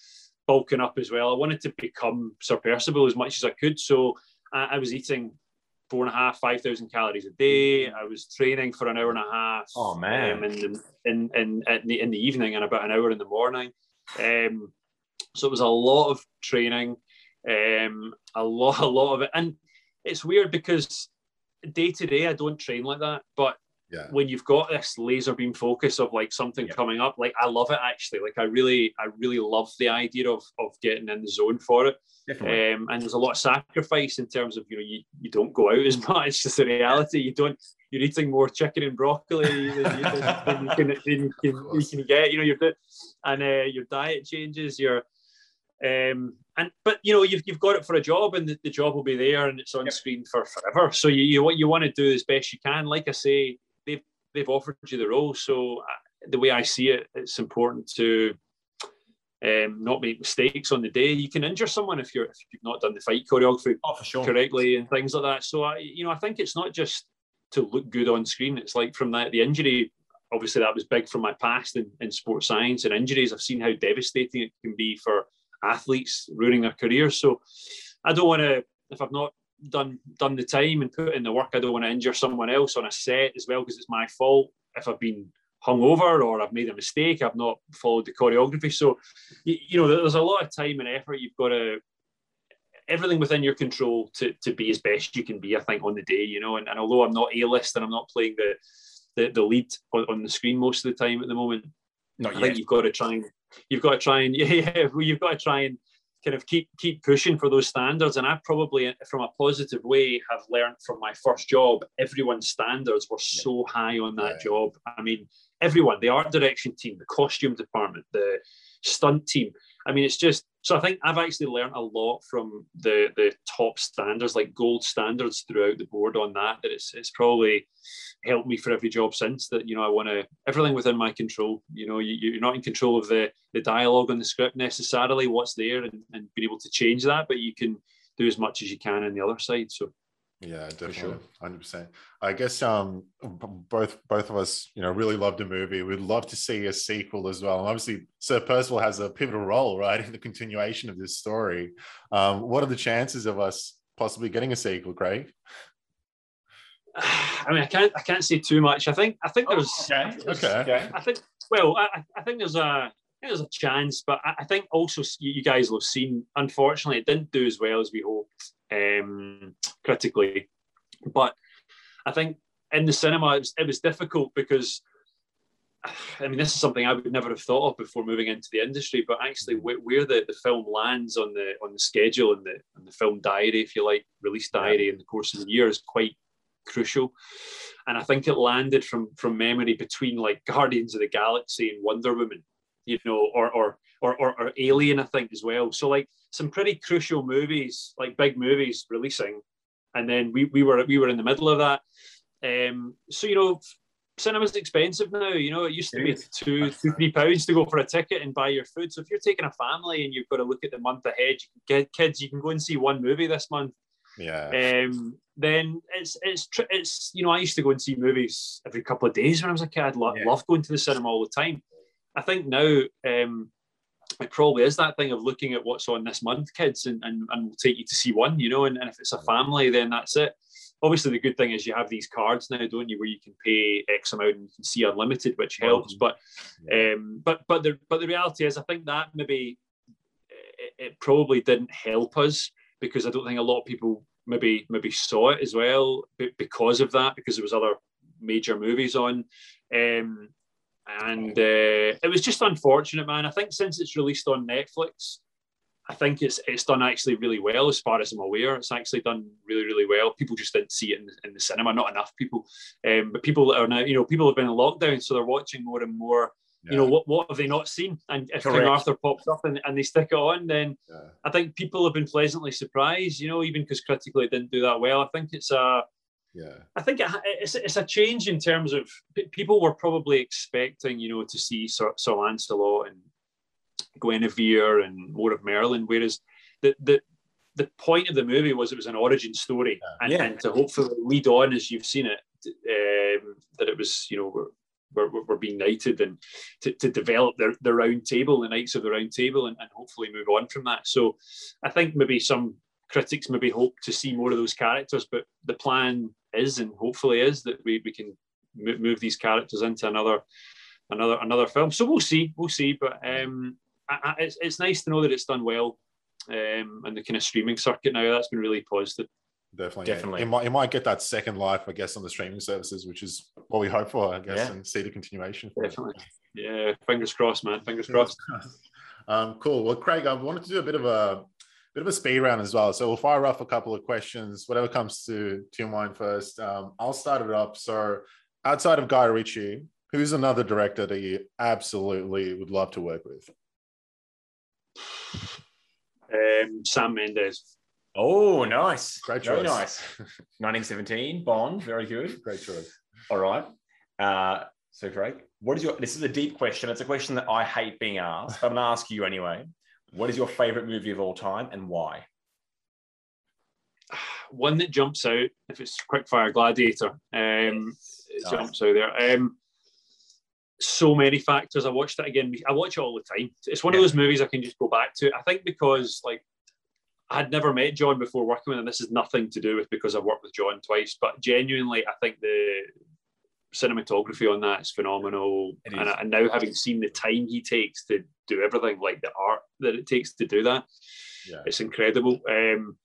S1: bulking up as well. I wanted to become Percival as much as I could. So I, I was eating four and a half, five thousand calories a day. I was training for an hour and a half.
S4: Oh man!
S1: Um, in, the, in, in, in, the, in the evening and about an hour in the morning. Um, so it was a lot of training, um, a lot, a lot of it, and it's weird because day to day I don't train like that, but
S3: yeah.
S1: when you've got this laser beam focus of like something yeah. coming up, like I love it actually. Like I really, I really love the idea of of getting in the zone for it. Um, and there's a lot of sacrifice in terms of you know you, you don't go out as much. It's just the reality. You don't. You're eating more chicken and broccoli than you, than you, can, than you, can, you can get. You know your and uh, your diet changes. Your um, and but you know you've, you've got it for a job and the, the job will be there and it's on yep. screen for forever. So you, you what you want to do as best you can. Like I say, they've offered you the role. So uh, the way I see it, it's important to um, not make mistakes on the day. You can injure someone if you're if you've not done the fight choreography
S4: oh, sure.
S1: correctly and things like that. So I, you know, I think it's not just to look good on screen. It's like from that the injury. Obviously, that was big from my past in, in sports science and injuries. I've seen how devastating it can be for athletes ruining their careers. So I don't want to if I've not done done the time and put in the work, I don't want to injure someone else on a set as well because it's my fault if I've been hungover or I've made a mistake, I've not followed the choreography. So, you, you, know, there's a lot of time and effort. You've got to everything within your control to, to be as best you can be. I think on the day, you know, and, and although I'm not a list and I'm not playing the the, the lead on, on, the screen most of the time at the moment,
S4: not
S1: I think you've got to try and you've got to try and yeah, yeah you've got to try and kind of keep keep pushing for those standards. And I probably, from a positive way, have learned from my first job. Everyone's standards were so high on that yeah. job. I mean, everyone, the art direction team, the costume department, the stunt team. I mean, it's just so I think I've actually learned a lot from the the top standards, like gold standards throughout the board on that. That it's it's probably helped me for every job since. That you know I want to everything within my control. You know you, you're not in control of the the dialogue on the script necessarily, what's there, and, and being able to change that, but you can do as much as you can on the other side. So
S3: yeah, definitely, hundred percent. I guess um, both both of us, you know, really loved the movie. We'd love to see a sequel as well. And obviously, Sir Percival has a pivotal role, right, in the continuation of this story. Um, what are the chances of us possibly getting a sequel, Craig?
S1: I mean, I can't I can't say too much. I think I think there's
S4: Oh, okay.
S1: there's-
S3: Okay.
S1: I think well, I, I think there's a I think there's a chance, but I, I think also you you guys will have seen. Unfortunately, it didn't do as well as we hoped um, critically, but I think in the cinema it was, it was difficult because I mean this is something I would never have thought of before moving into the industry. But actually, where, where the, the film lands on the on the schedule and the on the film diary, if you like, release diary in the course of the year is quite crucial. And I think it landed from from memory between like Guardians of the Galaxy and Wonder Woman, you know, or or or, or, or Alien, I think as well. So like some pretty crucial movies, like big movies releasing, and then we we were we were in the middle of that. Um, so you know, cinema's expensive now. You know, it used to be two two three pounds to go for a ticket and buy your food. So if you're taking a family and you've got to look at the month ahead, you can get kids, you can go and see one movie this month
S3: Yeah.
S1: um, then it's it's tr- it's you know I used to go and see movies every couple of days when I was a kid. I'd lo-
S4: Yeah.
S1: love going to the cinema all the time. I think now um, it probably is that thing of looking at what's on this month, kids, and and, and we'll take you to see one, you know. And, and if it's a family, then that's it. Obviously, the good thing is you have these cards now, don't you, where you can pay X amount and you can see unlimited, which helps. But um, but but the but the reality is, I think that maybe it, it probably didn't help us because I don't think a lot of people maybe maybe saw it as well because of that because there was other major movies on um, and uh, it was just unfortunate man. I think since it's released on Netflix I think it's it's done actually really well as far as I'm aware. It's actually done really really well. People just didn't see it in, in the cinema. Not enough people. Um, but people that are now you know people have been in lockdown so they're watching more and more you know what what have they not seen? And if King Arthur pops up and, and they stick it on then
S3: Yeah.
S1: I think people have been pleasantly surprised, you know, even because critically it didn't do that well. I think it's a,
S3: Yeah.
S1: I think it, it's, it's a change in terms of people were probably expecting, you know, to see Sir, Sir Lancelot and Guinevere and more of Merlin, whereas the the the point of the movie was it was an origin story, and,
S4: Yeah.
S1: and to hopefully lead on as you've seen it, um, that it was, you know, we're, we're, we're being knighted and to, to develop the, the round table, the Knights of the Round Table, and, and hopefully move on from that. So I think maybe some critics maybe hope to see more of those characters, but the plan is and hopefully is that we, we can mo- move these characters into another another another film. So we'll see, we'll see. But um, I, I, it's, it's nice to know that it's done well. Um, and the kind of streaming circuit now that's been really positive.
S3: Definitely.
S4: Definitely.
S3: It might, it might get that second life, I guess, on the streaming services, which is what we hope for, I guess,
S4: Yeah.
S3: and see the continuation. for it.
S1: Definitely. Yeah, fingers crossed, man. Fingers crossed.
S3: um, cool. Well, Craig, I wanted to do a bit of a bit of a speed round as well. So we'll fire off a couple of questions, whatever comes to, to your mind first. Um, I'll start it up. So outside of Guy Ritchie, who's another director that you absolutely would love to work with?
S1: Um, Sam Mendes.
S4: Oh, nice.
S3: Great
S4: Very
S3: choice.
S4: nice. 1917, Bond. Very good.
S3: Great choice.
S4: All right. Uh, so, Craig, what is your? This is a deep question. It's a question that I hate being asked, but I'm going to ask you anyway. What is your favorite movie of all time and why?
S1: One that jumps out, if it's Quickfire Gladiator, um, it
S4: Nice.
S1: jumps out there. Um, so many factors. I watched it again. I watch it all the time. It's one of those movies I can just go back to. I think because like I had never met John before working with him. This is nothing to do with because I've worked with John twice, but genuinely, I think the cinematography on that is phenomenal.
S4: It
S1: And,
S4: is.
S1: and now having seen the time he takes to do everything, like the art that it takes to do that,
S3: Yeah.
S1: it's incredible. Um,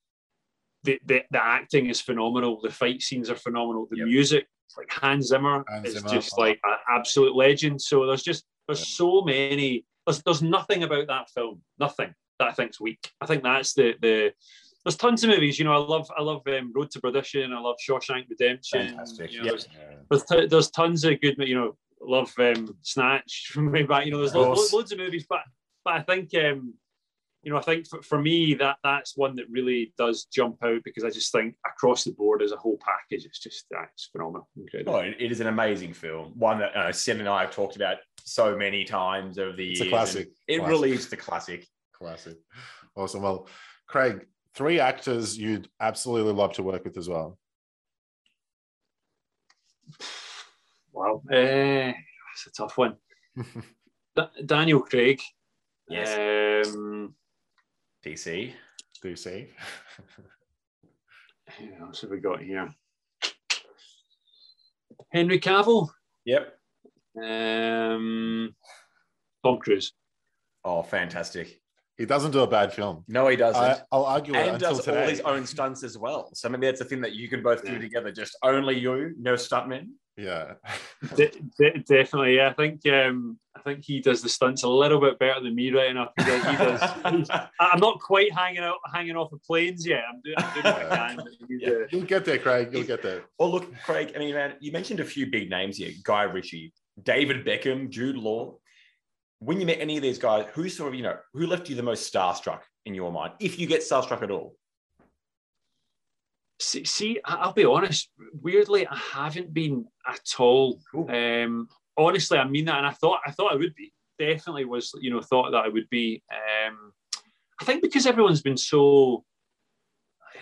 S1: the, the the acting is phenomenal. The fight scenes are phenomenal. The
S4: Yep.
S1: music, like Hans Zimmer,
S3: Hans
S1: is
S3: Zimmer,
S1: just like an absolute legend. So there's just there's
S3: Yeah.
S1: so many. There's there's nothing about that film, nothing that I think's weak. I think that's the the. There's tons of movies, you know. I love I love um, Road to Perdition. I love Shawshank Redemption.
S4: Fantastic.
S1: You know,
S4: Yeah.
S1: there's, there's, there's tons of good, you know. Love um, Snatch from way back. You know, there's
S4: Of
S1: lo- lo- loads of movies, but but I think um, you know, I think for, for me that that's one that really does jump out because I just think across the board as a whole package, it's just uh, it's phenomenal, incredible.
S4: Oh, it is an amazing film. One that uh, Sin and I have talked about so many times over the
S3: It's
S4: years.
S3: a classic.
S4: It
S3: Classic.
S4: really is the classic.
S3: Classic. Awesome. Well, Craig, three actors you'd absolutely love to work with as well.
S1: Wow, uh, it's a tough one. Da- Daniel Craig.
S4: Yes.
S1: Um,
S4: DC.
S3: DC.
S1: who else have we got here? Henry Cavill.
S4: Yep.
S1: Um, Tom Cruise.
S4: Oh, fantastic.
S3: he doesn't do a bad film.
S4: No, he doesn't.
S3: I, I'll argue it
S4: and
S3: until
S4: does
S3: today.
S4: all his own stunts as well. So maybe that's the thing that you can both do
S1: Yeah.
S4: together. Just only you, no stuntmen.
S3: Yeah.
S1: De- de- definitely, yeah. I think um, I think he does the stunts a little bit better than me right enough. He does. He does he's- I- I'm not quite hanging out, hanging off of planes yet. I'm doing, I'm doing what I can.
S4: Yeah.
S1: uh,
S3: You'll get there, Craig. You'll get there.
S4: Well, look, Craig. I mean, man, you mentioned a few big names here: Guy Ritchie, David Beckham, Jude Law. When you met any of these guys, who sort of you know who left you the most starstruck in your mind, if you get starstruck at all?
S1: See, see, I'll be honest. Weirdly, I haven't been at all.
S4: Cool.
S1: Um, honestly, I mean that, and I thought I thought I would be. Definitely was, you know, thought that I would be. Um, I think because everyone's been so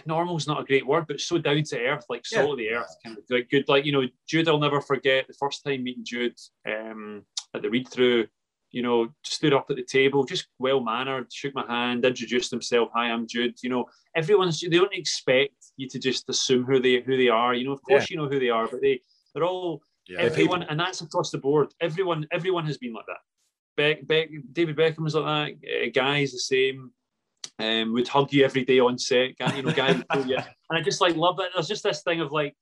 S1: normal's not a great word, but so down to earth, like salt of the earth, kind of like good. Like you know, Jude, I'll never forget the first time meeting Jude um, at the read through. You know, stood up at the table, just well mannered, shook my hand, introduced himself. Hi, I'm Jude. You know, everyone's they don't expect you to just assume who they who they are. You know, of course you know who they are, but they they're all
S3: Yeah.
S1: everyone, and that's across the board. Everyone, everyone has been like that. Beck, Beck, David Beckham was like that. Uh, Guy's the same. Um, would hug you every day on set. Guy, you know, Guy would pull you. And I just like love that. There's just this thing of like,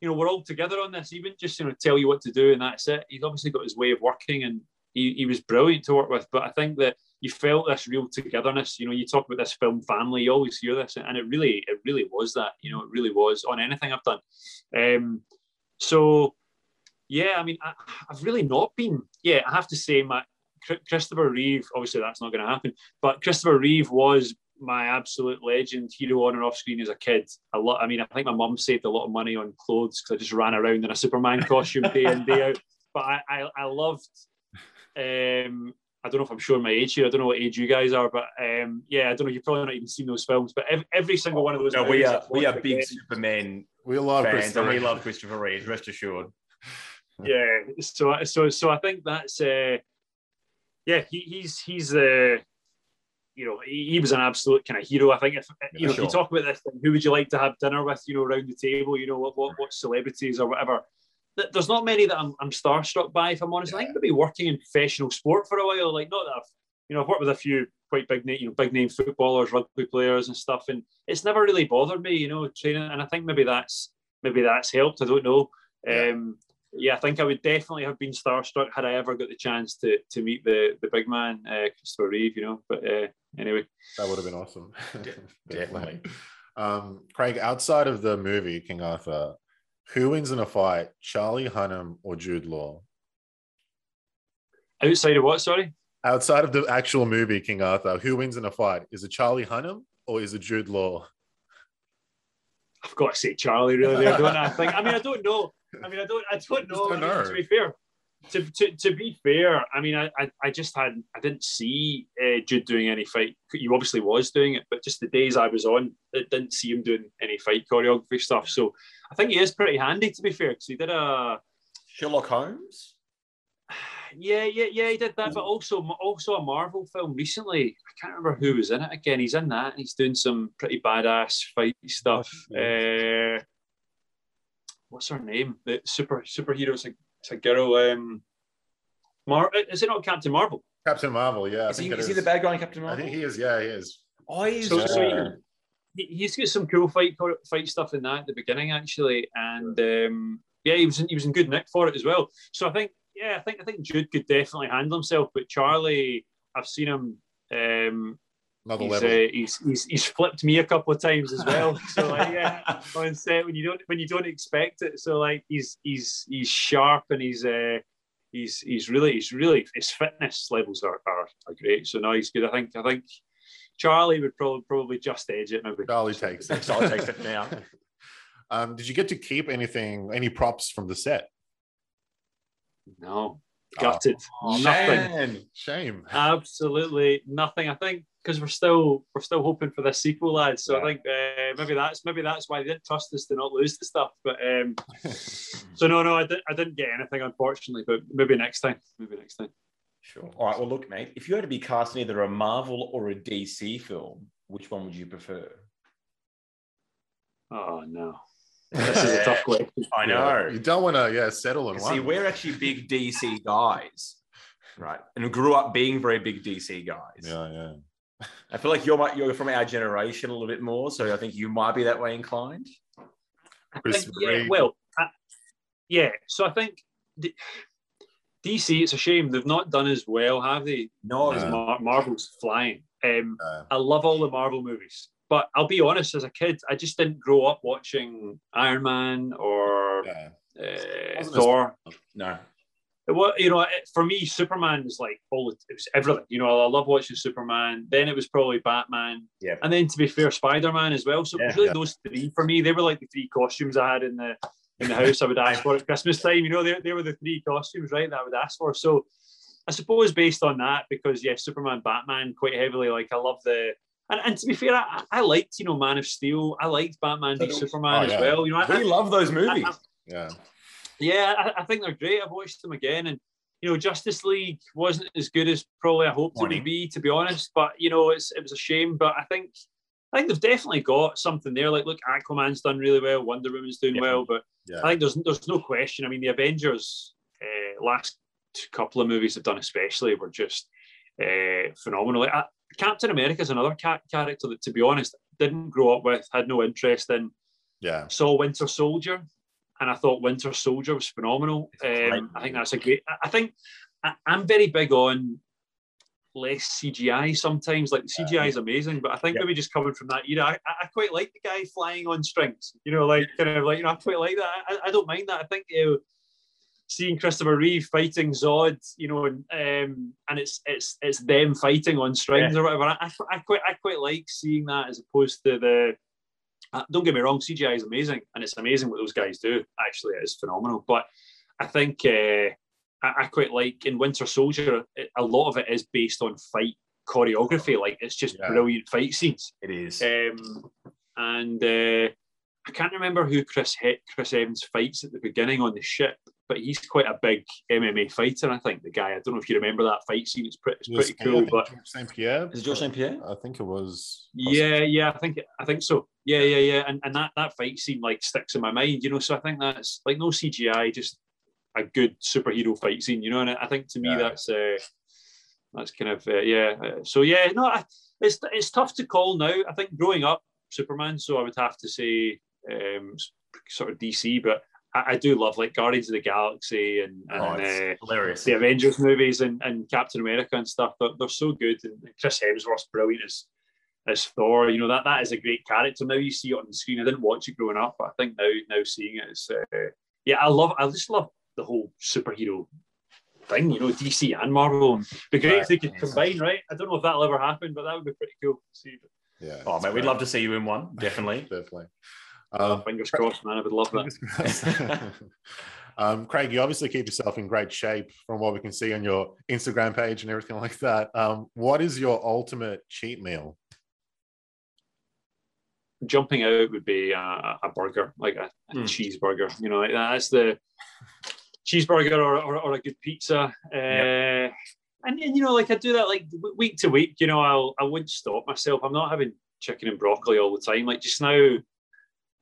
S1: you know, we're all together on this. Even just you know tell you what to do and that's it. He's obviously got his way of working and he, he was brilliant to work with. But I think that you felt this real togetherness. You know, you talk about this film family. You always hear this, and it really, it really was that. You know, it really was on anything I've done. Um, so yeah, I mean, I, I've really not been. Yeah, I have to say, my Christopher Reeve. Obviously, that's not going to happen. But Christopher Reeve was my absolute legend, hero on and off screen as a kid. A lot. I mean, I think my mum saved a lot of money on clothes because I just ran around in a Superman costume day in day out. But I, I, I loved. Um, I don't know if I'm showing my age here. I don't know what age you guys are, but um, yeah, I don't know. You've probably not even seen those films, but every, every single one of those.
S4: No, we are
S1: I've
S4: we are big
S1: again.
S4: Superman
S3: We love
S4: fans,
S3: Christopher.
S4: and we love Christopher Reeve. Rest assured.
S1: yeah so so so i think that's uh yeah he, he's he's uh you know he, he was an absolute kind of hero i think if you know if you talk about this thing, who would you like to have dinner with you know around the table you know what what, what celebrities or whatever Th- there's not many that I'm, I'm starstruck by if i'm honest i think maybe working in professional sport for a while like not that i've you know i've worked with a few quite big name you know big name footballers rugby players and stuff and it's never really bothered me you know training and i think maybe that's maybe that's helped i don't know
S3: Yeah.
S1: um yeah, I think I would definitely have been starstruck had I ever got the chance to to meet the the big man, uh, Christopher Reeve. You know, but uh, anyway,
S3: That would have been awesome.
S4: definitely.
S3: Um, Craig, outside of the movie King Arthur, who wins in a fight, Charlie Hunnam or Jude Law?
S1: outside of what? Sorry,
S3: Outside of the actual movie King Arthur, who wins in a fight? Is it Charlie Hunnam or is it Jude Law?
S1: I've got to say Charlie. Really, there, don't I? I think. I mean, I don't know. I mean, I don't. I don't know.
S3: don't
S1: I mean,
S3: know.
S1: To be fair, to, to, to be fair, I mean, I, I, I just had I didn't see uh, Jude doing any fight. He obviously was doing it, but just the days I was on, I didn't see him doing any fight choreography stuff. So I think he is pretty handy. To be fair, because he did a
S4: Sherlock Holmes.
S1: Yeah, yeah, yeah, he did that, but also also a Marvel film recently. I can't remember who was in it again. He's in that. and He's doing some pretty badass fight stuff. Uh, what's her name? The super superhero. It's a, girl. Um, Mar- is it not Captain Marvel?
S3: Captain Marvel, yeah. I
S4: Is he,
S3: think it
S4: is he the bad guy in Captain Marvel?
S3: I think he is, yeah, he is.
S4: Oh, he is.
S1: So- so
S3: Yeah.
S1: He, he's got some cool fight fight stuff in that at the beginning actually, and um, yeah, he was in, he was in good nick for it as well. So I think yeah, I think I think Jude could definitely handle himself, but Charlie, I've seen him. Um,
S3: Another
S1: he's,
S3: level.
S1: uh, he's, he's he's flipped me a couple of times as well. So like, yeah, on set when you don't when you don't expect it. So like he's he's he's sharp and he's uh he's he's really he's really his fitness levels are are, are great. So no, he's good. I think I think Charlie would probably probably just edge it maybe.
S3: Charlie takes it.
S4: Charlie takes it now.
S3: Um, did you get to keep anything, any props from the set?
S1: No, gutted.
S3: Oh,
S1: nothing.
S4: Man.
S3: Shame.
S1: Absolutely nothing. I think because we're still we're still hoping for this sequel, lads. So
S3: Yeah.
S1: I think uh, maybe that's maybe that's why they didn't trust us to not lose the stuff. But um, so no, no, I, did, I didn't get anything unfortunately. But maybe next time. Maybe next time.
S4: Sure. All right. Well, look, mate. If you had to be cast in either a Marvel or a DC film, which one would you prefer?
S1: Oh no, this is a tough question.
S4: I know.
S3: You don't want to, yeah, settle on one.
S4: See,
S3: one.
S4: we're actually big DC guys, right? And we grew up being very big DC guys.
S3: Yeah, yeah.
S4: I feel like you're my, you're from our generation a little bit more, so I think you might be that way inclined.
S3: Chris
S1: think, yeah, well, I, yeah. So I think D- DC. It's a shame they've not done as well, have they?
S4: No,
S1: As
S3: Yeah.
S1: Mar- Marvel's flying. Um,
S3: Uh,
S1: I love all the Marvel movies, but I'll be honest. As a kid, I just didn't grow up watching Iron Man or
S3: yeah.
S1: uh,
S3: Wasn't as-
S1: Thor.
S4: no.
S1: It was, you know, for me, Superman was like all it was everything. You know, I love watching Superman. Then it was probably Batman.
S4: Yeah.
S1: And then to be fair, Spider Man as well. So it was really
S3: Yeah.
S1: those three for me. They were like the three costumes I had in the in the house. I would ask for at Christmas time. You know, they, they were the three costumes, right? That I would ask for. So I suppose based on that, because yeah, Superman, Batman, quite heavily. Like I love the. And, and to be fair, I, I liked, you know, Man of Steel. I liked Batman v
S4: Oh,
S1: Superman oh,
S3: yeah.
S1: as well. You know, I,
S4: We love those movies.
S1: I-
S3: Yeah.
S1: Yeah, I, I think they're great. I've watched them again, and you know, Justice League wasn't as good as probably I hoped it would be, to be honest. But you know, it's it was a shame. But I think I think they've definitely got something there. Like, look, Aquaman's done really well, Wonder Woman's doing
S4: Yeah.
S1: well, but
S3: Yeah.
S1: I think there's there's no question. I mean, the Avengers uh, last couple of movies have done, especially, were just uh, phenomenal. Like, uh, Captain America is another character that, to be honest, didn't grow up with, had no interest in
S3: Yeah.
S1: saw Winter Soldier, and I thought Winter Soldier was phenomenal.
S4: It's a great
S1: Um, I think that's a great. I- think I, I'm very big on less CGI sometimes. Like the CGI is amazing, but I think
S4: Yeah.
S1: maybe just coming from that era, I, I quite like the guy flying on strings. You know, like kind of like you know, I quite like that. I, I don't mind that. I think you know, seeing Christopher Reeve fighting Zod, you know, and um, and it's it's it's them fighting on strings or whatever. I, I quite I quite like seeing that as opposed to the. Uh, don't get me wrong, CGI is amazing, and it's amazing what those guys do. Actually, it is phenomenal. But I think uh, I, I quite like in Winter Soldier. it- A lot of it is based on fight choreography. Like it's just
S3: Yeah.
S1: brilliant fight scenes.
S4: It is.
S1: Um, and uh, I can't remember who Chris hit Chris Evans fights at the beginning on the ship, but he's quite a big MMA fighter. I think the guy. I don't know if you remember that fight scene. It's pretty, it's pretty cool. But
S3: St. Pierre.
S4: Is it Georges St. Pierre?
S3: I think it was.
S1: yeah, yeah, I think I think so. Yeah, yeah, yeah. And and that that fight scene like sticks in my mind, you know. So I think that's like no CGI, just a good superhero fight scene, you know. And I think to me
S3: Yeah.
S1: that's uh, that's kind of uh, yeah. Uh, so yeah, no, I, it's it's tough to call now. I think growing up Superman, so I would have to say um, sort of DC, but I, I do love like Guardians of the Galaxy and and
S4: Oh,
S1: uh,
S4: hilarious.
S1: the Avengers movies and, and Captain America and stuff. They're, they're so good. And Chris Hemsworth's brilliant as, as Thor. You know, that that is a great character. Now you see it on the screen. I didn't watch it growing up, but I think now now seeing it is uh, yeah, I love I just love the whole superhero thing, you know, DC and Marvel. And it'd be great if they could combine, right? I don't know if that'll ever happen, but that would be pretty cool to see.
S3: Yeah.
S4: Oh,
S3: it's
S4: mate, we'd love to see you in one, definitely.
S3: Definitely.
S1: Uh,
S3: Um,
S1: fingers crossed, man. I would love that.
S3: um, Craig, you obviously keep yourself in great shape from what we can see on your Instagram page and everything like that. Um, what is your ultimate cheat meal?
S1: jumping out would be a, a burger, like a, a
S4: Mm.
S1: cheeseburger. You know, like that's the cheeseburger or, or, or a good pizza. Uh, and, and you know, like I do that like week to week. You know, I'll I wouldn't stop myself. I'm not having chicken and broccoli all the time. Like just now,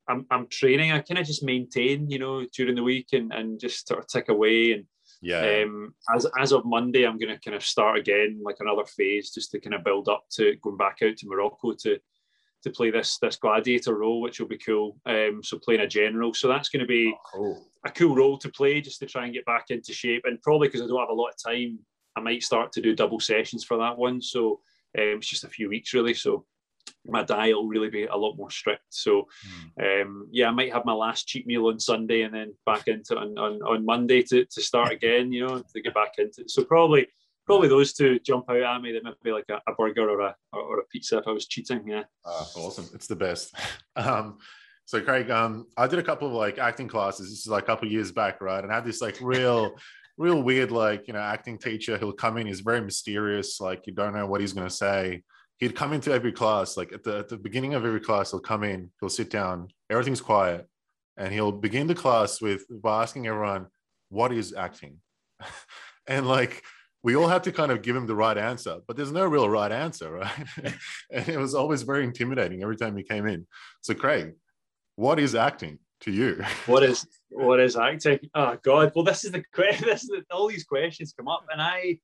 S1: I'm I'm training. I kind of just maintain. You know, during the week and and just sort of tick away and.
S3: Yeah.
S1: Um, as as of Monday, I'm going to kind of start again, like another phase, just to kind of build up to going back out to Morocco to to play this this gladiator role, which will be cool. Um, so playing a general, so that's going to be
S4: Cool.
S1: a cool role to play, just to try and get back into shape. And probably because I don't have a lot of time, I might start to do double sessions for that one. So um, it's just a few weeks really. So my diet will really be a lot more strict. So um, yeah, I might have my last cheat meal on Sunday and then back into on, on, on Monday to, to start again, you know, to get back into it. So probably probably those two jump out at me. That might be like a, a burger or a or a pizza if I was cheating. Yeah.
S3: Uh, awesome. It's the best. Um, so Craig, um, I did a couple of like acting classes. This is like a couple of years back, right? And I had this like real, real weird like you know acting teacher. He'll come in. He's very mysterious. Like you don't know what he's going to say. He'd come into every class. Like at the at the beginning of every class, he'll come in. He'll sit down. Everything's quiet, and he'll begin the class with by asking everyone, "What is acting?" and like we all had to kind of give him the right answer, but there's no real right answer, right? and it was always very intimidating every time he came in. So, Craig, what is acting to you?
S1: what is what is acting? Oh God! Well, this is the question. This all these questions come up, and I,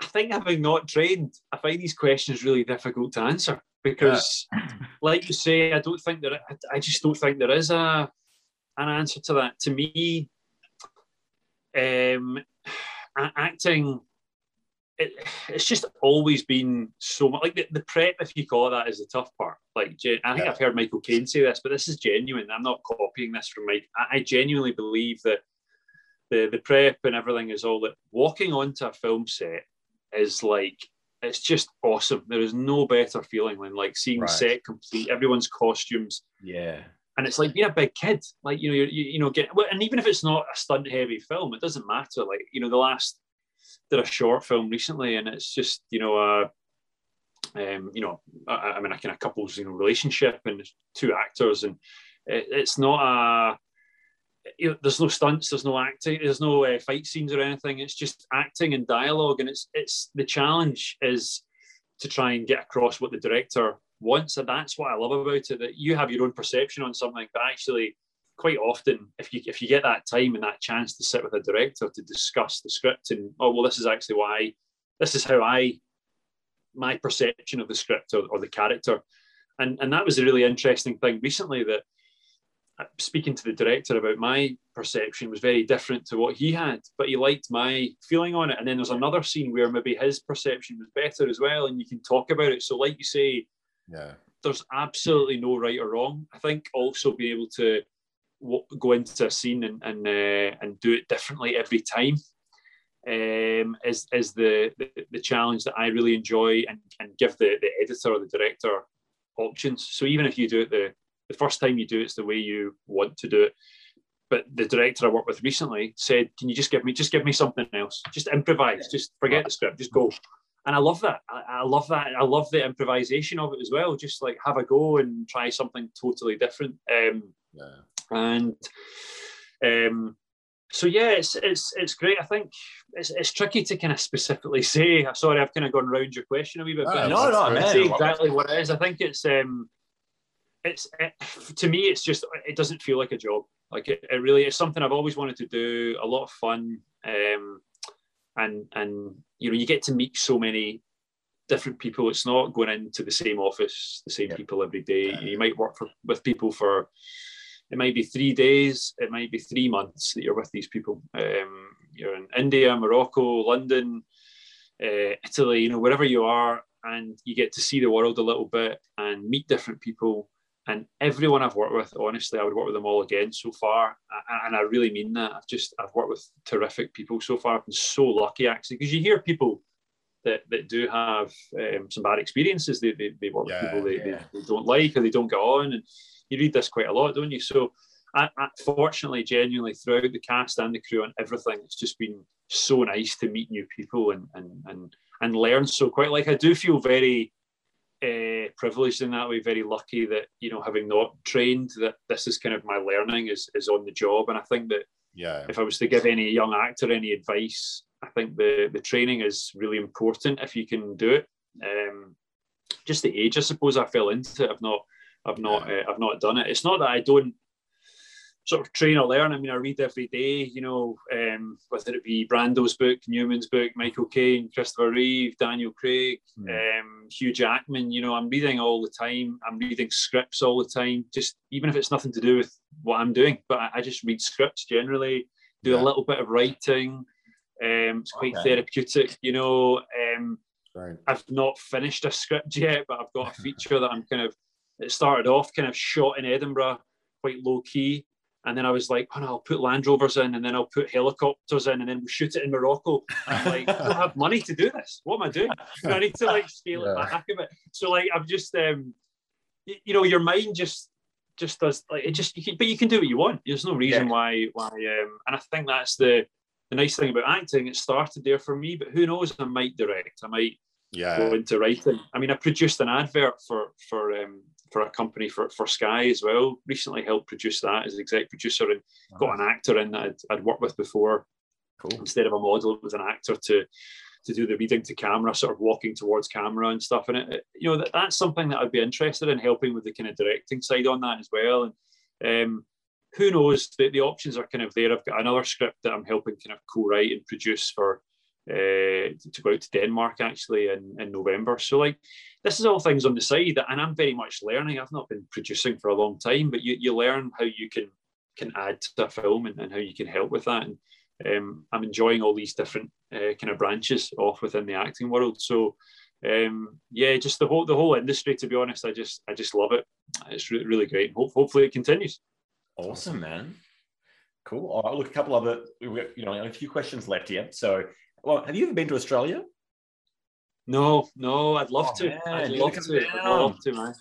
S1: I think having not trained, I find these questions really difficult to answer because, yeah. like you say, I don't think that I just don't think there is a an answer to that. To me, um, acting it, it's just always been so much like the, the, prep, if you call it that, is the tough part. Like, I think yeah. I've heard Michael Caine say this, but this is genuine. I'm not copying this from Mike. I, I genuinely believe that the the prep and everything is all that walking onto a film set is like it's just awesome. There is no better feeling than like seeing right. set complete, everyone's costumes.
S4: Yeah.
S1: And it's like being a big kid, like you know, you, you know, get and even if it's not a stunt heavy film, it doesn't matter. Like you know, the last did a short film recently, and it's just you know a. Um, you know, I, I mean, a kind of couples, you know, relationship and two actors, and it, it's not a, you know, there's no stunts, there's no acting, there's no uh, fight scenes or anything. It's just acting and dialogue, and it's it's the challenge is to try and get across what the director wants, and that's what I love about it. That you have your own perception on something, but actually quite often, if you if you get that time and that chance to sit with a director to discuss the script and oh well, this is actually why, this is how I, my perception of the script or, or the character, and and that was a really interesting thing recently that speaking to the director about my perception was very different to what he had, but he liked my feeling on it. And then there's another scene where maybe his perception was better as well, and you can talk about it. So, like you say,
S3: yeah, there's
S1: absolutely no right or wrong. I think also being able to go into a scene and and, uh, and do it differently every time um, is is the, the, the challenge that I really enjoy and, and give the, the editor or the director options. So even if you do it the the first time you do it, it's the way you want to do it. But the director I worked with recently said, "Can you just give me just give me something else? Just improvise. Just forget the script. Just go." And I love that. I, I love that. I love the improvisation of it as well. Just like have a go and try something totally different. Um,
S3: yeah
S1: and um, so yeah, it's it's it's great. I think it's, it's tricky to kind of specifically say. Sorry, I've kind of gone around your question a wee bit.
S4: No, no, no man.
S1: Say exactly what it is. I think it's um, it's it, to me, it's just it doesn't feel like a job. Like it, it really is something I've always wanted to do. A lot of fun, um, and and you know, you get to meet so many different people. It's not going into the same office, the same yeah. people every day. Yeah. You might work for, with people for it might be three days, it might be three months that you're with these people. Um, you're in India, Morocco, London, uh, Italy, you know, wherever you are, and you get to see the world a little bit and meet different people. And everyone I've worked with, honestly, I would work with them all again so far, and I really mean that. I've just I've worked with terrific people so far. I've been so lucky actually, because you hear people that, that do have um, some bad experiences. They, they, they work yeah, with people they, yeah. they, they, don't like or they don't get on. And you read this quite a lot, don't you? So, I, I, fortunately, genuinely, throughout the cast and the crew and everything, it's just been so nice to meet new people and and and and learn so quite. Like I do feel very uh, privileged in that way, very lucky that you know, having not trained, that this is kind of my learning is is on the job, and I think that
S3: yeah,
S1: if I was to give any young actor any advice, I think the the training is really important if you can do it. Um, just the age, I suppose, I fell into. It. I've not I've not uh, I've not done it. It's not that I don't sort of train or learn. I mean, I read every day. You know, um, whether it be Brando's book, Newman's book, Michael Caine, Christopher Reeve, Daniel Craig, mm. um, Hugh Jackman. You know, I'm reading all the time. I'm reading scripts all the time. Just even if it's nothing to do with what I'm doing, but I, I just read scripts generally. Do yeah. a little bit of writing. Um, it's quite okay. therapeutic. You know. Um,
S3: Right.
S1: I've not finished a script yet, but I've got a feature that I'm kind of it started off kind of shot in Edinburgh, quite low key, And then I was like, oh no, I'll put Land Rovers in and then I'll put helicopters in and then we'll shoot it in Morocco. I'm like, I don't have money to do this. What am I doing? I need to like scale it back a bit. So like I'm just um y- you know, your mind just just does like it just you can but you can do what you want. There's no reason
S4: Yeah.
S1: why why um and I think that's the the nice thing about acting, it started there for me, but who knows? I might direct, I might
S3: Yeah.
S1: go into writing. I mean, I produced an advert for for um, for a company for, for Sky as well. Recently helped produce that as the exec producer and got an actor in that I'd, I'd worked with before.
S4: Cool.
S1: Instead of a model, it was an actor to to do the reading to camera, sort of walking towards camera and stuff. And it, it- you know, that, that's something that I'd be interested in helping with the kind of directing side on that as well. And um, who knows? The, the options are kind of there. I've got another script that I'm helping kind of co-write and produce for uh, to go out to Denmark actually in, in November. So like this is all things on the side that, and I'm very much learning. I've not been producing for a long time, but you, you learn how you can can add to a film and, and how you can help with that. And um, I'm enjoying all these different uh, kind of branches off within the acting world. So um, yeah, just the whole the whole industry. To be honest, I just I just love it. It's re- really great. Hope, hopefully it continues.
S4: Awesome, man. Cool. Look, a couple other, we've got, you know, a few questions left here. So, well, have you ever been to Australia?
S1: No, no, I'd love
S4: Oh,
S1: to.
S4: man,
S1: I'd love
S4: gotta
S1: I'd love to, man.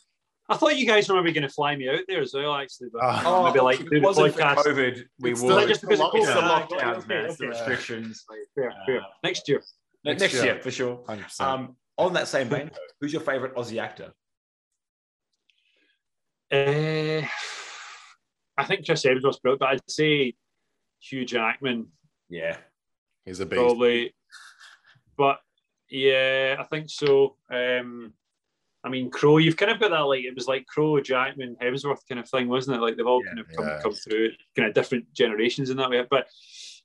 S1: I thought you guys were maybe going to fly me out there as well, actually. But
S3: Oh,
S1: maybe like
S4: if
S1: do
S4: it
S1: the
S4: wasn't for
S1: podcast.
S4: COVID, we
S3: It's
S4: would.
S1: just because of
S3: it's
S4: it's
S3: the
S4: the
S1: lockdown.
S4: lockdowns,
S1: Okay,
S4: man. It's the
S1: okay.
S4: restrictions.
S1: Fair, fair.
S4: Uh,
S1: Next year.
S4: Next,
S3: Next
S4: year,
S3: year.
S4: for sure.
S3: 100%.
S4: Um, on that same vein, who's your favorite Aussie actor?
S1: Uh, I think Chris Evans was brilliant, but I'd say Hugh Jackman
S4: Yeah.
S3: He's a beast.
S1: probably. But yeah, I think so. Um, I mean, Crowe, you've kind of got that like it was like Crowe, Jackman, Hemsworth kind of thing, wasn't it? Like they've all
S4: Yeah,
S1: kind of come,
S3: yeah.
S1: come through kind of different generations in that way. But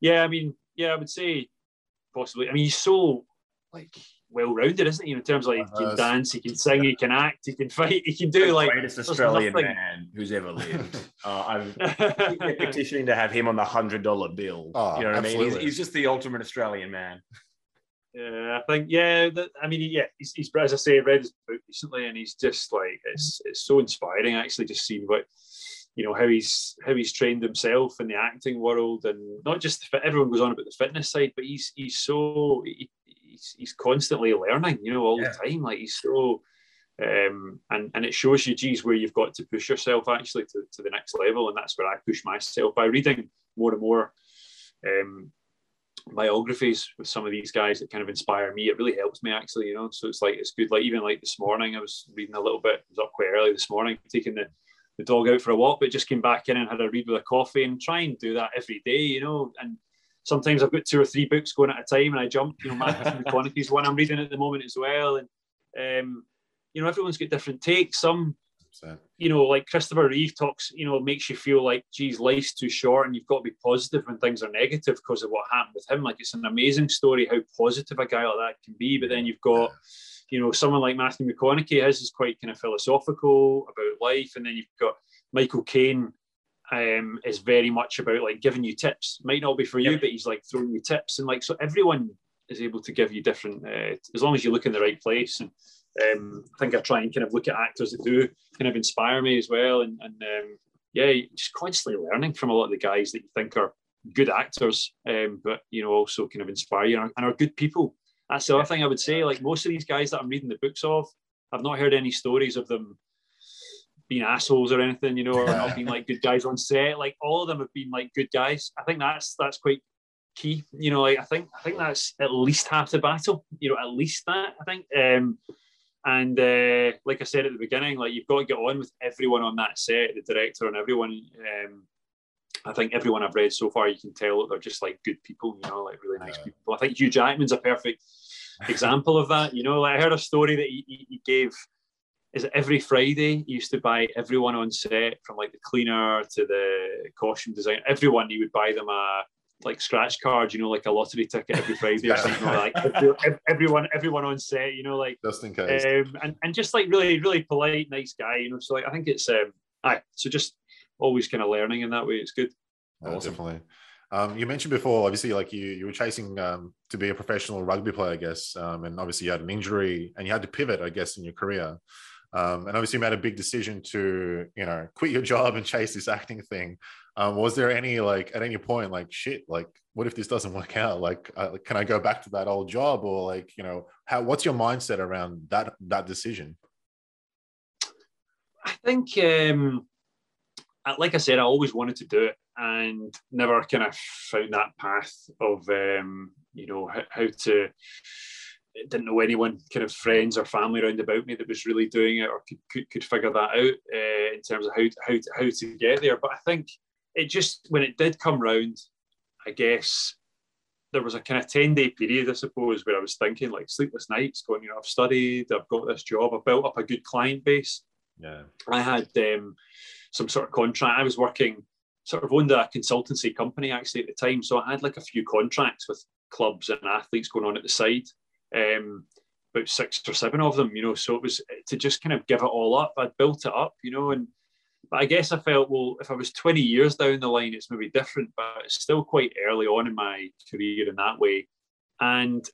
S1: yeah, I mean, yeah, I would say possibly. I mean, he's so like well rounded, isn't he? In terms of like he can dance, he can sing, he can act, he can fight, he can do like
S4: the
S1: like
S4: greatest Australian
S1: nothing-
S4: man who's ever lived. uh, I'm petitioning to have him on the hundred dollar bill.
S3: Oh,
S4: you know what I mean? He's, he's just the ultimate Australian man.
S1: Yeah, I think yeah. That, I mean, yeah, he's, he's as I say, I read his book recently, and he's just like it's it's so inspiring actually, just seeing what you know how he's how he's trained himself in the acting world, and not just the. Everyone goes on about the fitness side, but he's he's so he, he's he's constantly learning, you know, all
S4: Yeah.
S1: the time. Like he's so. Um, and and it shows you, geez, where you've got to push yourself actually to, to the next level, and that's where I push myself by reading more and more um, biographies with some of these guys that kind of inspire me. It really helps me actually, you know. So it's like it's good. Like even like this morning, I was reading a little bit. I was up quite early this morning, taking the, the dog out for a walk, but just came back in and had a read with a coffee and try and do that every day, you know. And sometimes I've got two or three books going at a time, and I jump. You know, Matthew McConaughey's one I'm reading at the moment as well, and um, you know, everyone's got different takes. Some you know, like Christopher Reeve talks, you know, makes you feel like, geez, life's too short and you've got to be positive when things are negative because of what happened with him. Like it's an amazing story how positive a guy like that can be. But then you've got, you know, someone like Matthew McConaughey, his is quite kind of philosophical about life. And then you've got Michael Caine um, is very much about like giving you tips. Might not be for you,
S4: Yep.
S1: but he's like throwing you tips. And like, so everyone is able to give you different, uh, as long as you look in the right place. And um, I think I try and kind of look at actors that do kind of inspire me as well. And, and um, yeah, just constantly learning from a lot of the guys that you think are good actors, um, but you know also kind of inspire you and are, and are good people. That's the other thing I would say. Like most of these guys that I'm reading the books of, I've not heard any stories of them being assholes or anything, you know, or not being like good guys on set. Like all of them have been like good guys. I think that's that's quite key. You know, like I think I think that's at least half the battle. You know, at least that I think. Um, and uh, like I said at the beginning, like you've got to get on with everyone on that set, the director and everyone. Um, I think everyone I've read so far, you can tell that they're just like good people, you know, like really nice
S3: Yeah.
S1: people. I think Hugh Jackman's a perfect example of that. You know, like I heard a story that he, he he gave. Is it every Friday he used to buy everyone on set from like the cleaner to the costume designer, everyone he would buy them a like scratch card, you know, like a lottery ticket every Friday or something like every, everyone everyone on set, you know, like
S3: Just in case.
S1: um, and, and just like really, really polite, nice guy, you know. So like I think it's um aye, so just always kind of learning in that way. It's good.
S3: No,
S4: Awesome.
S3: Definitely. Um, you mentioned before, obviously, like you you were chasing um, to be a professional rugby player, I guess, um, and obviously you had an injury and you had to pivot, I guess, in your career. Um, and obviously, you made a big decision to you know quit your job and chase this acting thing. Um, was there any like at any point like shit like what if this doesn't work out like uh, can I go back to that old job or like you know how what's your mindset around that that decision?
S1: I think, um, like I said, I always wanted to do it and never kind of found that path of, um, you know, how, how to. Didn't know anyone, kind of friends or family around about me that was really doing it or could could, could figure that out uh, in terms of how how to, how to get there. But I think it just when it did come round, I guess there was a kind of 10 day period, I suppose, where I was thinking like sleepless nights, going, you know, I've studied, I've got this job, I've built up a good client base.
S3: Yeah.
S1: I had um, some sort of contract. I was working, sort of owned a consultancy company actually at the time. So I had like a few contracts with clubs and athletes going on at the side. Um, about six or seven of them, you know. So it was to just kind of give it all up. I'd built it up, you know, and but I guess I felt, well, if I was 20 years down the line, it's maybe different, but it's still quite early on in my career in that way. And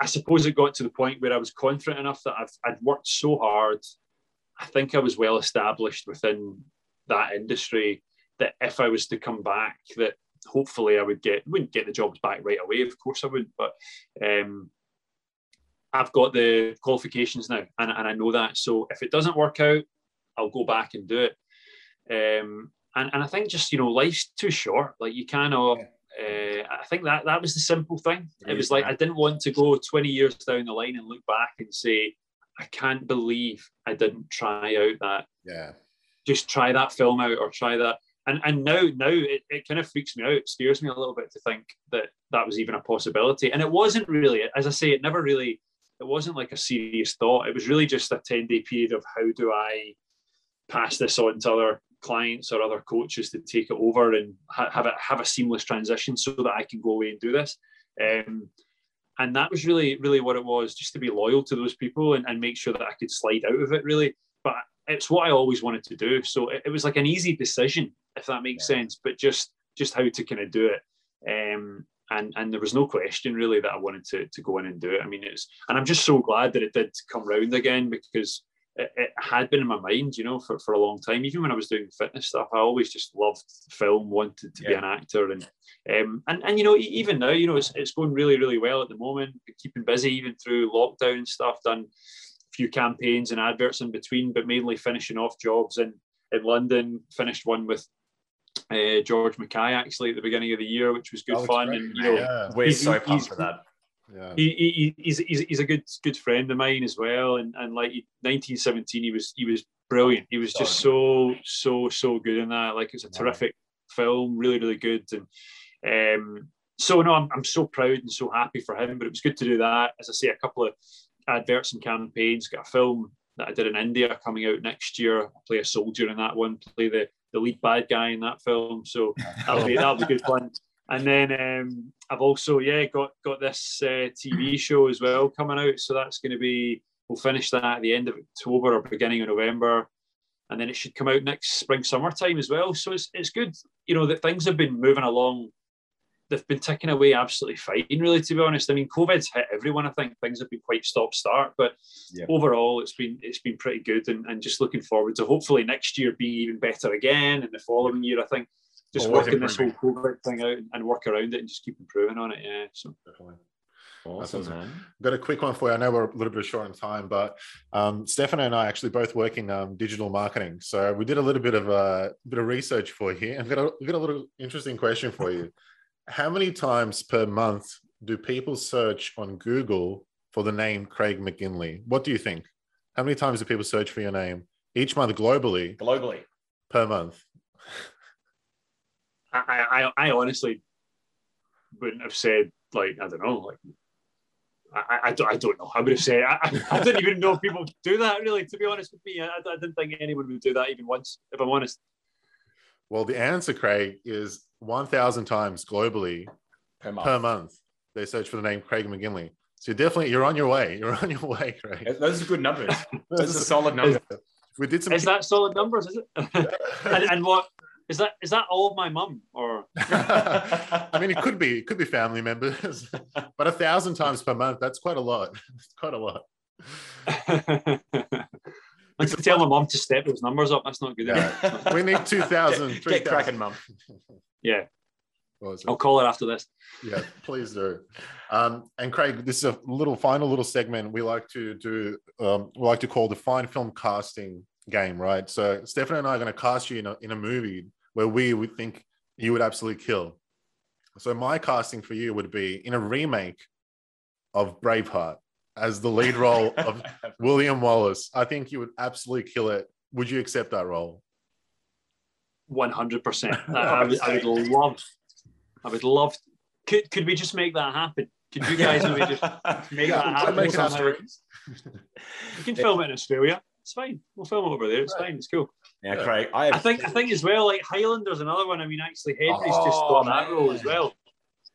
S1: I suppose it got to the point where I was confident enough that I've, I'd worked so hard I think I was well established within that industry that if I was to come back, that hopefully I would get wouldn't get the jobs back right away. Of course I wouldn't, but um, I've got the qualifications now, and, and I know that. So if it doesn't work out, I'll go back and do it. Um, and and I think just you know life's too short. Like you cannot. Uh, I think that that was the simple thing. It was like I didn't want to go 20 years down the line and look back and say, I can't believe I didn't try out that.
S3: Yeah.
S1: Just try that film out or try that. And and now now it, it kind of freaks me out, it scares me a little bit to think that that was even a possibility. And it wasn't really, as I say, it never really, it wasn't like a serious thought. It was really just a 10 day period of how do I pass this on to other clients or other coaches to take it over and ha- have it have a seamless transition so that I can go away and do this. Um, and that was really really what it was just to be loyal to those people and, and make sure that i could slide out of it really but it's what i always wanted to do so it, it was like an easy decision if that makes yeah. sense but just just how to kind of do it um, and and there was no question really that i wanted to, to go in and do it i mean it's and i'm just so glad that it did come round again because it, it, had been in my mind, you know, for, for a long time. Even when I was doing fitness stuff, I always just loved film, wanted to yeah. be an actor, and um, and and you know, even now, you know, it's, it's going really really well at the moment. Keeping busy even through lockdown stuff. Done a few campaigns and adverts in between, but mainly finishing off jobs and in London. Finished one with uh, George Mackay actually at the beginning of the year, which was good fun. Great. And you know,
S4: yeah. we're so pumped for that
S1: yeah. He, he, he's, he's, he's a good good friend of mine as well, and and like 1917, he was he was brilliant. He was just so so so good in that. Like it's a terrific film, really really good, and um, so no, I'm I'm so proud and so happy for him. But it was good to do that. As I say, a couple of adverts and campaigns. Got a film that I did in India coming out next year. I play a soldier in that one. Play the the lead bad guy in that film. So that'll be that'll be good fun. And then um, I've also yeah got got this uh, TV show as well coming out, so that's going to be we'll finish that at the end of October or beginning of November, and then it should come out next spring summertime as well. So it's it's good, you know, that things have been moving along. They've been ticking away absolutely fine, really. To be honest, I mean, COVID's hit everyone. I think things have been quite stop start, but yeah. overall, it's been it's been pretty good, and, and just looking forward to hopefully next year being even better again, and the following year. I think just Always working improving. this whole COVID thing out and work around it and just keep improving on it. Yeah. So definitely.
S3: Awesome, man. Got a quick one for you. I know we're a little bit short on time, but um, Stefano and I actually both working um, digital marketing. So we did a little bit of a uh, bit of research for you, and got a, got a little interesting question for you. How many times per month do people search on Google for the name Craig McGinlay? What do you think? How many times do people search for your name each month globally?
S4: Globally
S3: per month.
S1: I, I, I honestly wouldn't have said like I don't know like I, I, don't, I don't know. I would have said I, I didn't even know people do that. Really, to be honest with me, I, I didn't think anyone would do that even once. If I'm honest.
S3: Well, the answer, Craig, is 1,000 times globally per month. per month. They search for the name Craig McGinlay. So you're definitely you're on your way. You're on your way, Craig.
S4: Those are good numbers. Those are solid numbers.
S1: We did some. Is that solid numbers? Is it? and, and what is that is that all of my mum or?
S3: I mean, it could be it could be family members, but a thousand times per month that's quite a lot. It's quite a lot.
S1: I have to tell my mum to step those numbers up. That's not good.
S3: Yeah. we need 2,000.
S4: Get,
S3: 3,000.
S4: get cracking, mum.
S1: yeah. I'll call her after this.
S3: Yeah, please do. Um, and Craig, this is a little final little segment we like to do. Um, we like to call the fine film casting game, right? So Stefan and I are going to cast you in a, in a movie where we would think you would absolutely kill. So my casting for you would be in a remake of Braveheart as the lead role of William Wallace. I think you would absolutely kill it. Would you accept that role?
S1: One hundred percent. I would I would love. I would love. Could could we just make that happen? Could you guys maybe just make
S3: Yeah,
S1: that happen?
S3: make it.
S1: You can film it in Australia. It's fine. We'll film it over there. It's fine. It's cool.
S4: Yeah, Craig. I, have,
S1: I think I think as well, like Highlander's another one. I mean, actually, Henry's just
S4: Oh,
S1: got that role as well.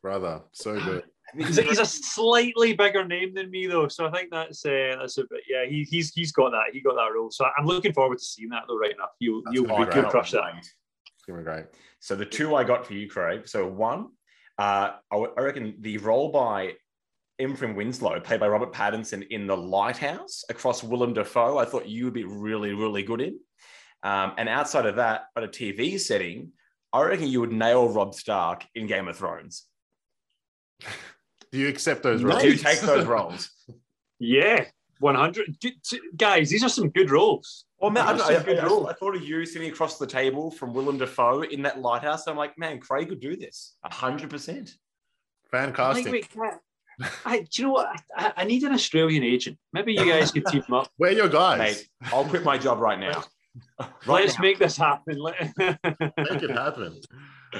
S3: Brother, so good.
S1: He's a, he's a slightly bigger name than me though, so I think that's uh, that's a bit. Yeah, he, he's he's got that. He got that role. So I'm looking forward to seeing that though. Right enough, you'll you'll,
S3: be
S1: you'll
S3: great.
S1: crush that.
S3: It's gonna be great.
S4: So the two I got for you, Craig. So one, uh, I, w- I reckon the role by Ephraim Winslow, played by Robert Pattinson in The Lighthouse across Willem Dafoe, I thought you would be really, really good in. Um, and outside of that, on a TV setting, I reckon you would nail Rob Stark in Game of Thrones.
S3: Do you accept those
S1: Nice.
S3: roles?
S4: Do you take those roles?
S1: Yeah, 100 Good- guys. These are some good roles.
S4: Well, man, I,
S1: These are
S4: I,
S1: good
S4: I-
S1: roles.
S4: I thought of you sitting across the table from Willem Dafoe in that lighthouse. I'm like, man, Craig could do this. hundred percent.
S3: Fan
S1: I think we can. I, do you know what? I, I need an Australian agent. Maybe you guys could team up.
S3: Where are your guys?
S4: Mate, I'll quit my job right now. Right
S1: Let's
S4: now.
S1: make this happen.
S3: Make it happen.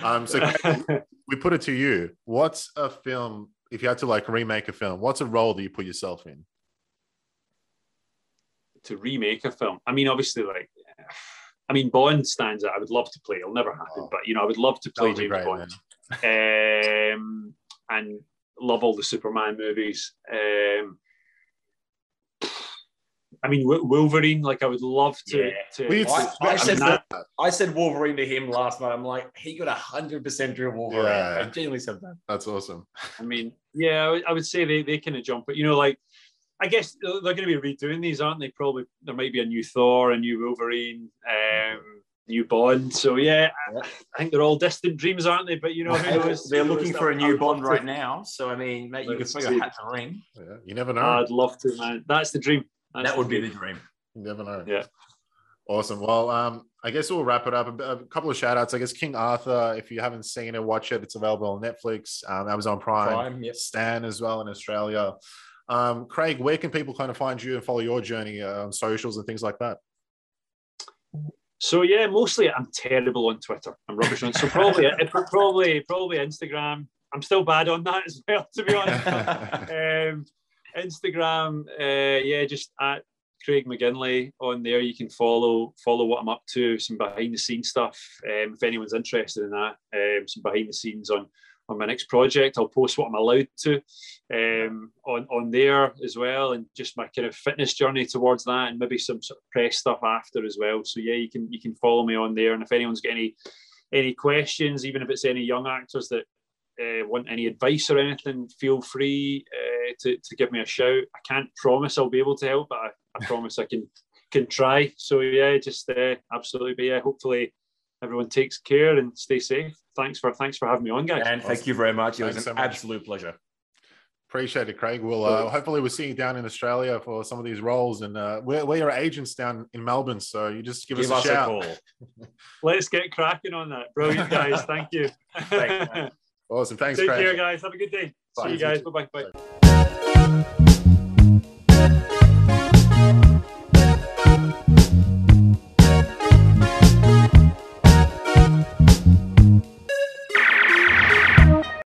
S3: Um, so Craig, we put it to you. What's a film? If you had to like remake a film, what's a role that you put yourself in?
S1: to remake a film. I mean, obviously, like, I mean, Bond stands out. I would love to play. It'll never happen,
S3: Oh.
S1: but you know, I would love to play James
S3: great,
S1: Bond. Um, and love all the Superman movies. Um, I mean, Wo- Wolverine. Like, I would love to.
S4: Yeah.
S1: to
S3: We
S1: to-
S4: I- I
S1: I mean,
S4: said
S1: that-
S4: I said Wolverine to him last night. I'm like, he got a hundred percent through Wolverine.
S3: Yeah.
S4: I genuinely said that.
S3: That's awesome.
S1: I mean, yeah, I would- say they, they kind of jump, but you know, like, I guess they're going to be redoing these, aren't they? Probably there might be a new Thor, a new Wolverine, um, new Bond. So yeah, I, I think they're all distant dreams, aren't they? But you know, who knows?
S4: They're looking for a new Bond
S1: love to.
S4: right now. So I mean, mate, you could
S1: Let's
S4: throw your hat in ring.
S3: Yeah, you never know.
S1: I'd love to, man. That's the dream. That's
S4: that
S1: the
S4: would be
S1: dream.
S4: the dream.
S3: you never know.
S1: Yeah.
S3: Awesome. Well, um, I guess we'll wrap it up. A, a couple of shout outs. I guess King Arthur, if you haven't seen it, watch it. It's available on Netflix, um, Amazon Prime,
S4: Prime, yep.
S3: Stan as well in Australia. Um, Craig, where can people kind of find you and follow your journey uh, on socials and things like that?
S1: So yeah, mostly I'm terrible on Twitter. I'm rubbish on. So probably, probably, probably Instagram. I'm still bad on that as well, to be honest. um, Instagram, uh, yeah, just at Craig McGinlay on there. You can follow follow what I'm up to, some behind the scenes stuff. Um, if anyone's interested in that, um, some behind the scenes on on my next project. I'll post what I'm allowed to um, on on there as well, and just my kind of fitness journey towards that, and maybe some sort of press stuff after as well. So yeah, you can you can follow me on there, and if anyone's got any any questions, even if it's any young actors that uh, want any advice or anything, feel free uh, to, to give me a shout. I can't promise I'll be able to help, but I, I promise I can can try. So yeah, just uh, absolutely. But yeah, hopefully everyone takes care and stay safe. Thanks for thanks for having me on, guys.
S4: And thank you very much. It was an
S3: so
S4: absolute pleasure.
S3: Appreciate it, Craig. We'll uh, hopefully we'll see you down in Australia for some of these roles, and uh, we're, we're your agents down in Melbourne, so you just give,
S4: Give
S3: us
S4: us
S3: a
S4: a
S3: shout.
S4: call.
S1: Let's get cracking on that. Brilliant, guys. Thank you.
S4: Thanks, man.
S3: Awesome, thanks,
S1: Take
S3: Craig.
S1: care, guys. Have a good day.
S3: Bye.
S1: See
S3: you
S1: guys.
S3: too.
S1: Bye bye. Bye.